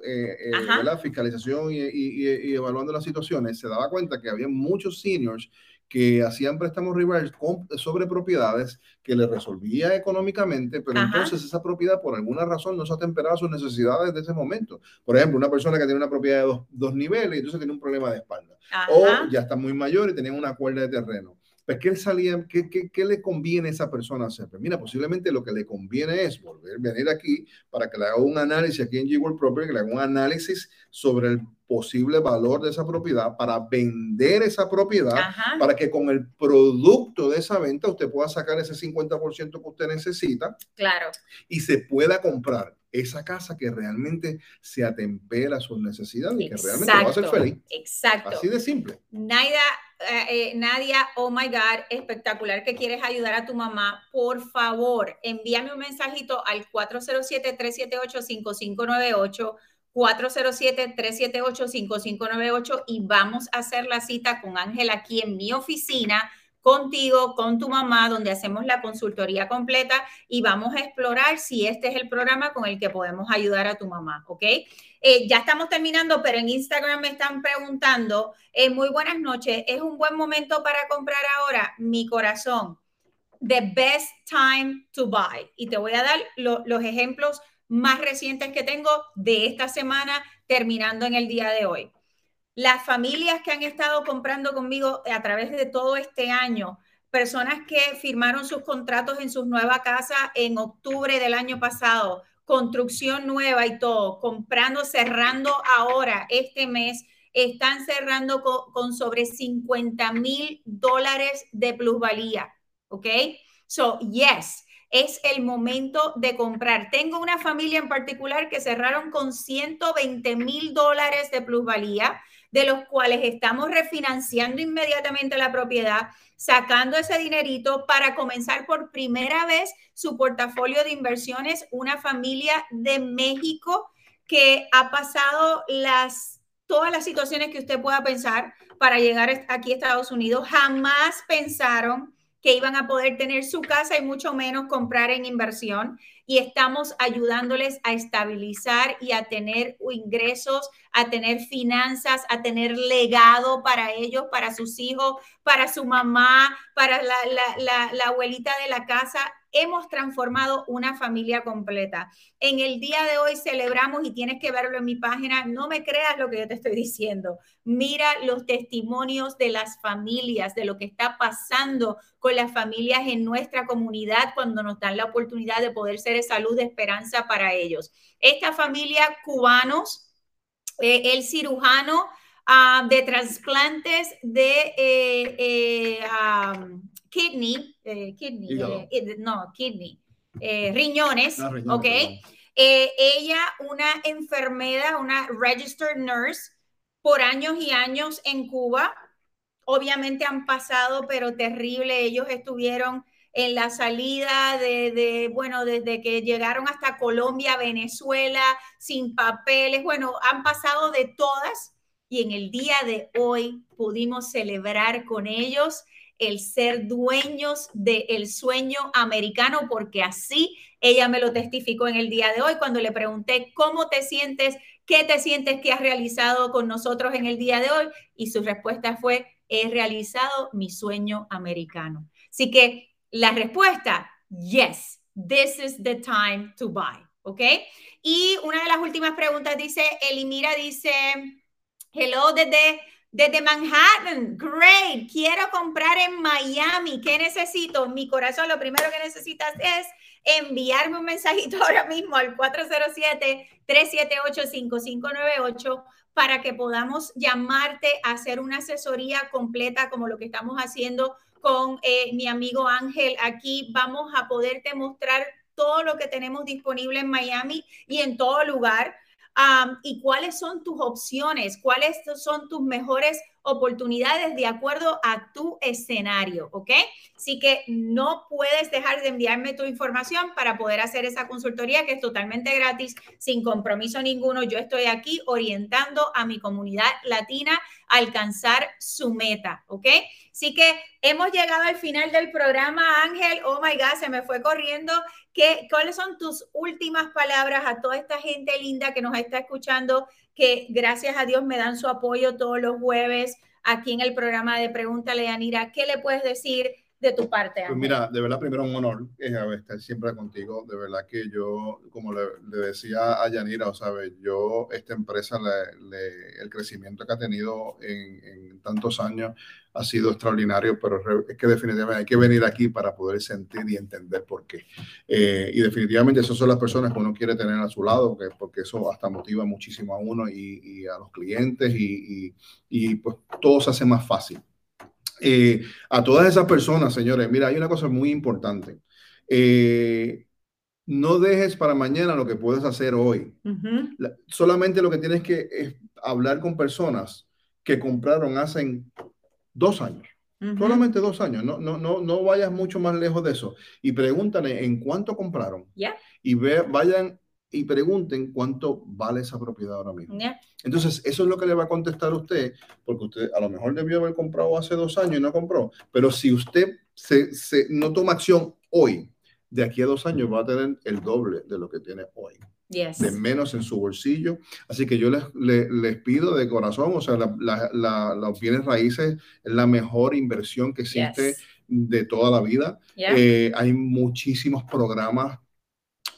fiscalización y, y, evaluando las situaciones se daba cuenta que había muchos seniors que hacían préstamos reverse sobre propiedades que le resolvía económicamente, pero entonces esa propiedad por alguna razón no se atemperaba a sus necesidades de ese momento. Por ejemplo, una persona que tiene una propiedad de dos, dos niveles y entonces tiene un problema de espalda. O ya está muy mayor y tenía una cuerda de terreno. Pues, ¿qué, salía, qué, qué, qué, le conviene a esa persona hacer? Pues, mira, posiblemente lo que le conviene es volver, venir aquí para que le haga un análisis aquí en G-World Property, que le haga un análisis sobre el posible valor de esa propiedad para vender esa propiedad, para que con el producto de esa venta usted pueda sacar ese 50% que usted necesita. Claro. Y se pueda comprar esa casa que realmente se atempera a sus necesidades y que realmente va a hacer feliz. Exacto. Así de simple. Naida, eh, eh, Nadia, oh my God, espectacular que quieres ayudar a tu mamá. Por favor, envíame un mensajito al 407-378-5598. 407-378-5598 y vamos a hacer la cita con Ángel aquí en mi oficina contigo, con tu mamá, donde hacemos la consultoría completa y vamos a explorar si este es el programa con el que podemos ayudar a tu mamá, ¿ok? Eh, ya estamos terminando, pero en Instagram me están preguntando, eh, muy buenas noches, ¿es un buen momento para comprar ahora? Mi corazón, the best time to buy. Y te voy a dar los ejemplos más recientes que tengo de esta semana, terminando en el día de hoy. Las familias que han estado comprando conmigo a través de todo este año, personas que firmaron sus contratos en sus nuevas casas en octubre del año pasado, construcción nueva y todo, comprando, cerrando ahora este mes, están cerrando con, sobre 50 mil dólares de plusvalía. ¿Ok? So, yes, es el momento de comprar. Tengo una familia en particular que cerraron con 120 mil dólares de plusvalía, de los cuales estamos refinanciando inmediatamente la propiedad, sacando ese dinerito para comenzar por primera vez su portafolio de inversiones, una familia de México que ha pasado las todas las situaciones que usted pueda pensar para llegar aquí a Estados Unidos. Jamás pensaron que iban a poder tener su casa y mucho menos comprar en inversión. Y estamos ayudándoles a estabilizar y a tener ingresos, a tener finanzas, a tener legado para ellos, para sus hijos, para su mamá, para la, la, la abuelita de la casa hemos transformado una familia completa. En el día de hoy celebramos y tienes que verlo en mi página. No me creas lo que yo te estoy diciendo. Mira los testimonios de las familias, de lo que está pasando con las familias en nuestra comunidad cuando nos dan la oportunidad de poder ser esa luz de esperanza para ellos. Esta familia cubanos, eh, el cirujano ah, de trasplantes de eh, eh, kidney, eh, kidney, eh, no, kidney, eh, riñones, ok. ella, una enfermera, una registered nurse, por años y años en Cuba. Obviamente han pasado, pero terrible. Ellos estuvieron en la salida de, de, bueno, desde que llegaron hasta Colombia, Venezuela, sin papeles. Bueno, han pasado de todas y en el día de hoy pudimos celebrar con ellos el ser dueños del sueño americano, porque así ella me lo testificó en el día de hoy cuando le pregunté cómo te sientes, qué te sientes que has realizado con nosotros en el día de hoy, y su respuesta fue, he realizado mi sueño americano. Así que la respuesta, yes, this is the time to buy, ¿ok? Y una de las últimas preguntas dice, Elimira dice, hello desde desde Manhattan, great. Quiero comprar en Miami. ¿Qué necesito? Mi corazón, lo primero que necesitas es enviarme un mensajito ahora mismo al 407-378-5598 para que podamos llamarte a hacer una asesoría completa como lo que estamos haciendo con eh, mi amigo Ángel. Aquí vamos a poderte mostrar todo lo que tenemos disponible en Miami y en todo lugar y cuáles son tus opciones, cuáles son tus mejores oportunidades de acuerdo a tu escenario, ¿ok? Así que no puedes dejar de enviarme tu información para poder hacer esa consultoría que es totalmente gratis, sin compromiso ninguno. Yo estoy aquí orientando a mi comunidad latina a alcanzar su meta, ¿ok? Así que hemos llegado al final del programa, Ángel. Oh my God, se me fue corriendo. ¿Qué, ¿Cuáles son tus últimas palabras a toda esta gente linda que nos está escuchando? que gracias a Dios me dan su apoyo todos los jueves aquí en el programa de Pregúntale a Yanira. ¿Qué le puedes decir de tu parte? Pues mira, de verdad, primero un honor eh, estar siempre contigo. De verdad que yo, como le, decía a Yanira, o sabes, yo, esta empresa, el crecimiento que ha tenido en, en, tantos años ha sido extraordinario, pero es que definitivamente hay que venir aquí para poder sentir y entender por qué. Eh, y definitivamente esas son las personas que uno quiere tener a su lado, que, porque eso hasta motiva muchísimo a uno y, y a los clientes y, y, y pues todo se hace más fácil. Eh, a todas esas personas, señores, mira, hay una cosa muy importante. Eh, no dejes para mañana lo que puedes hacer hoy. solamente lo que tienes que es hablar con personas que compraron hace dos años. Solamente dos años. No, no, no, no vayas mucho más lejos de eso. Y pregúntale en cuánto compraron. Y ve, vayan y pregunten cuánto vale esa propiedad ahora mismo. Entonces, eso es lo que le va a contestar usted, porque usted a lo mejor debió haber comprado hace dos años y no compró, pero si usted se, no toma acción hoy, de aquí a dos años va a tener el doble de lo que tiene hoy. De menos en su bolsillo. Así que yo les, les, pido de corazón, o sea, la, la, los bienes raíces es la mejor inversión que existe de toda la vida. Eh, hay muchísimos programas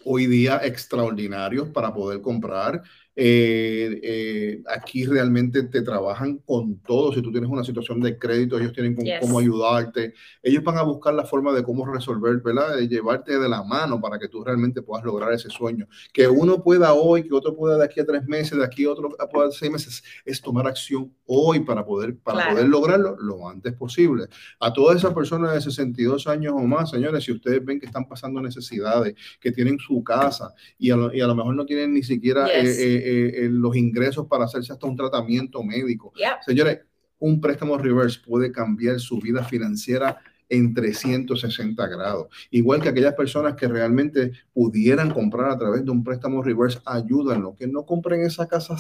hoy día extraordinarios para poder comprar. Eh, eh, aquí realmente te trabajan con todo. Si tú tienes una situación de crédito, ellos tienen cómo ayudarte. Ellos van a buscar la forma de cómo resolver, ¿verdad? De llevarte de la mano para que tú realmente puedas lograr ese sueño. Que uno pueda hoy, que otro pueda de aquí a tres meses, de aquí a otro a seis meses, es tomar acción hoy para poder, para poder lograrlo lo antes posible. A todas esas personas de 62 años o más, señores, si ustedes ven que están pasando necesidades, que tienen su casa y a lo, y a lo mejor no tienen ni siquiera... Eh, eh, eh, los ingresos para hacerse hasta un tratamiento médico. Señores, un préstamo reverse puede cambiar su vida financiera en 360 grados. Igual que aquellas personas que realmente pudieran comprar a través de un préstamo reverse, ayúdanlo, que no compren esa casa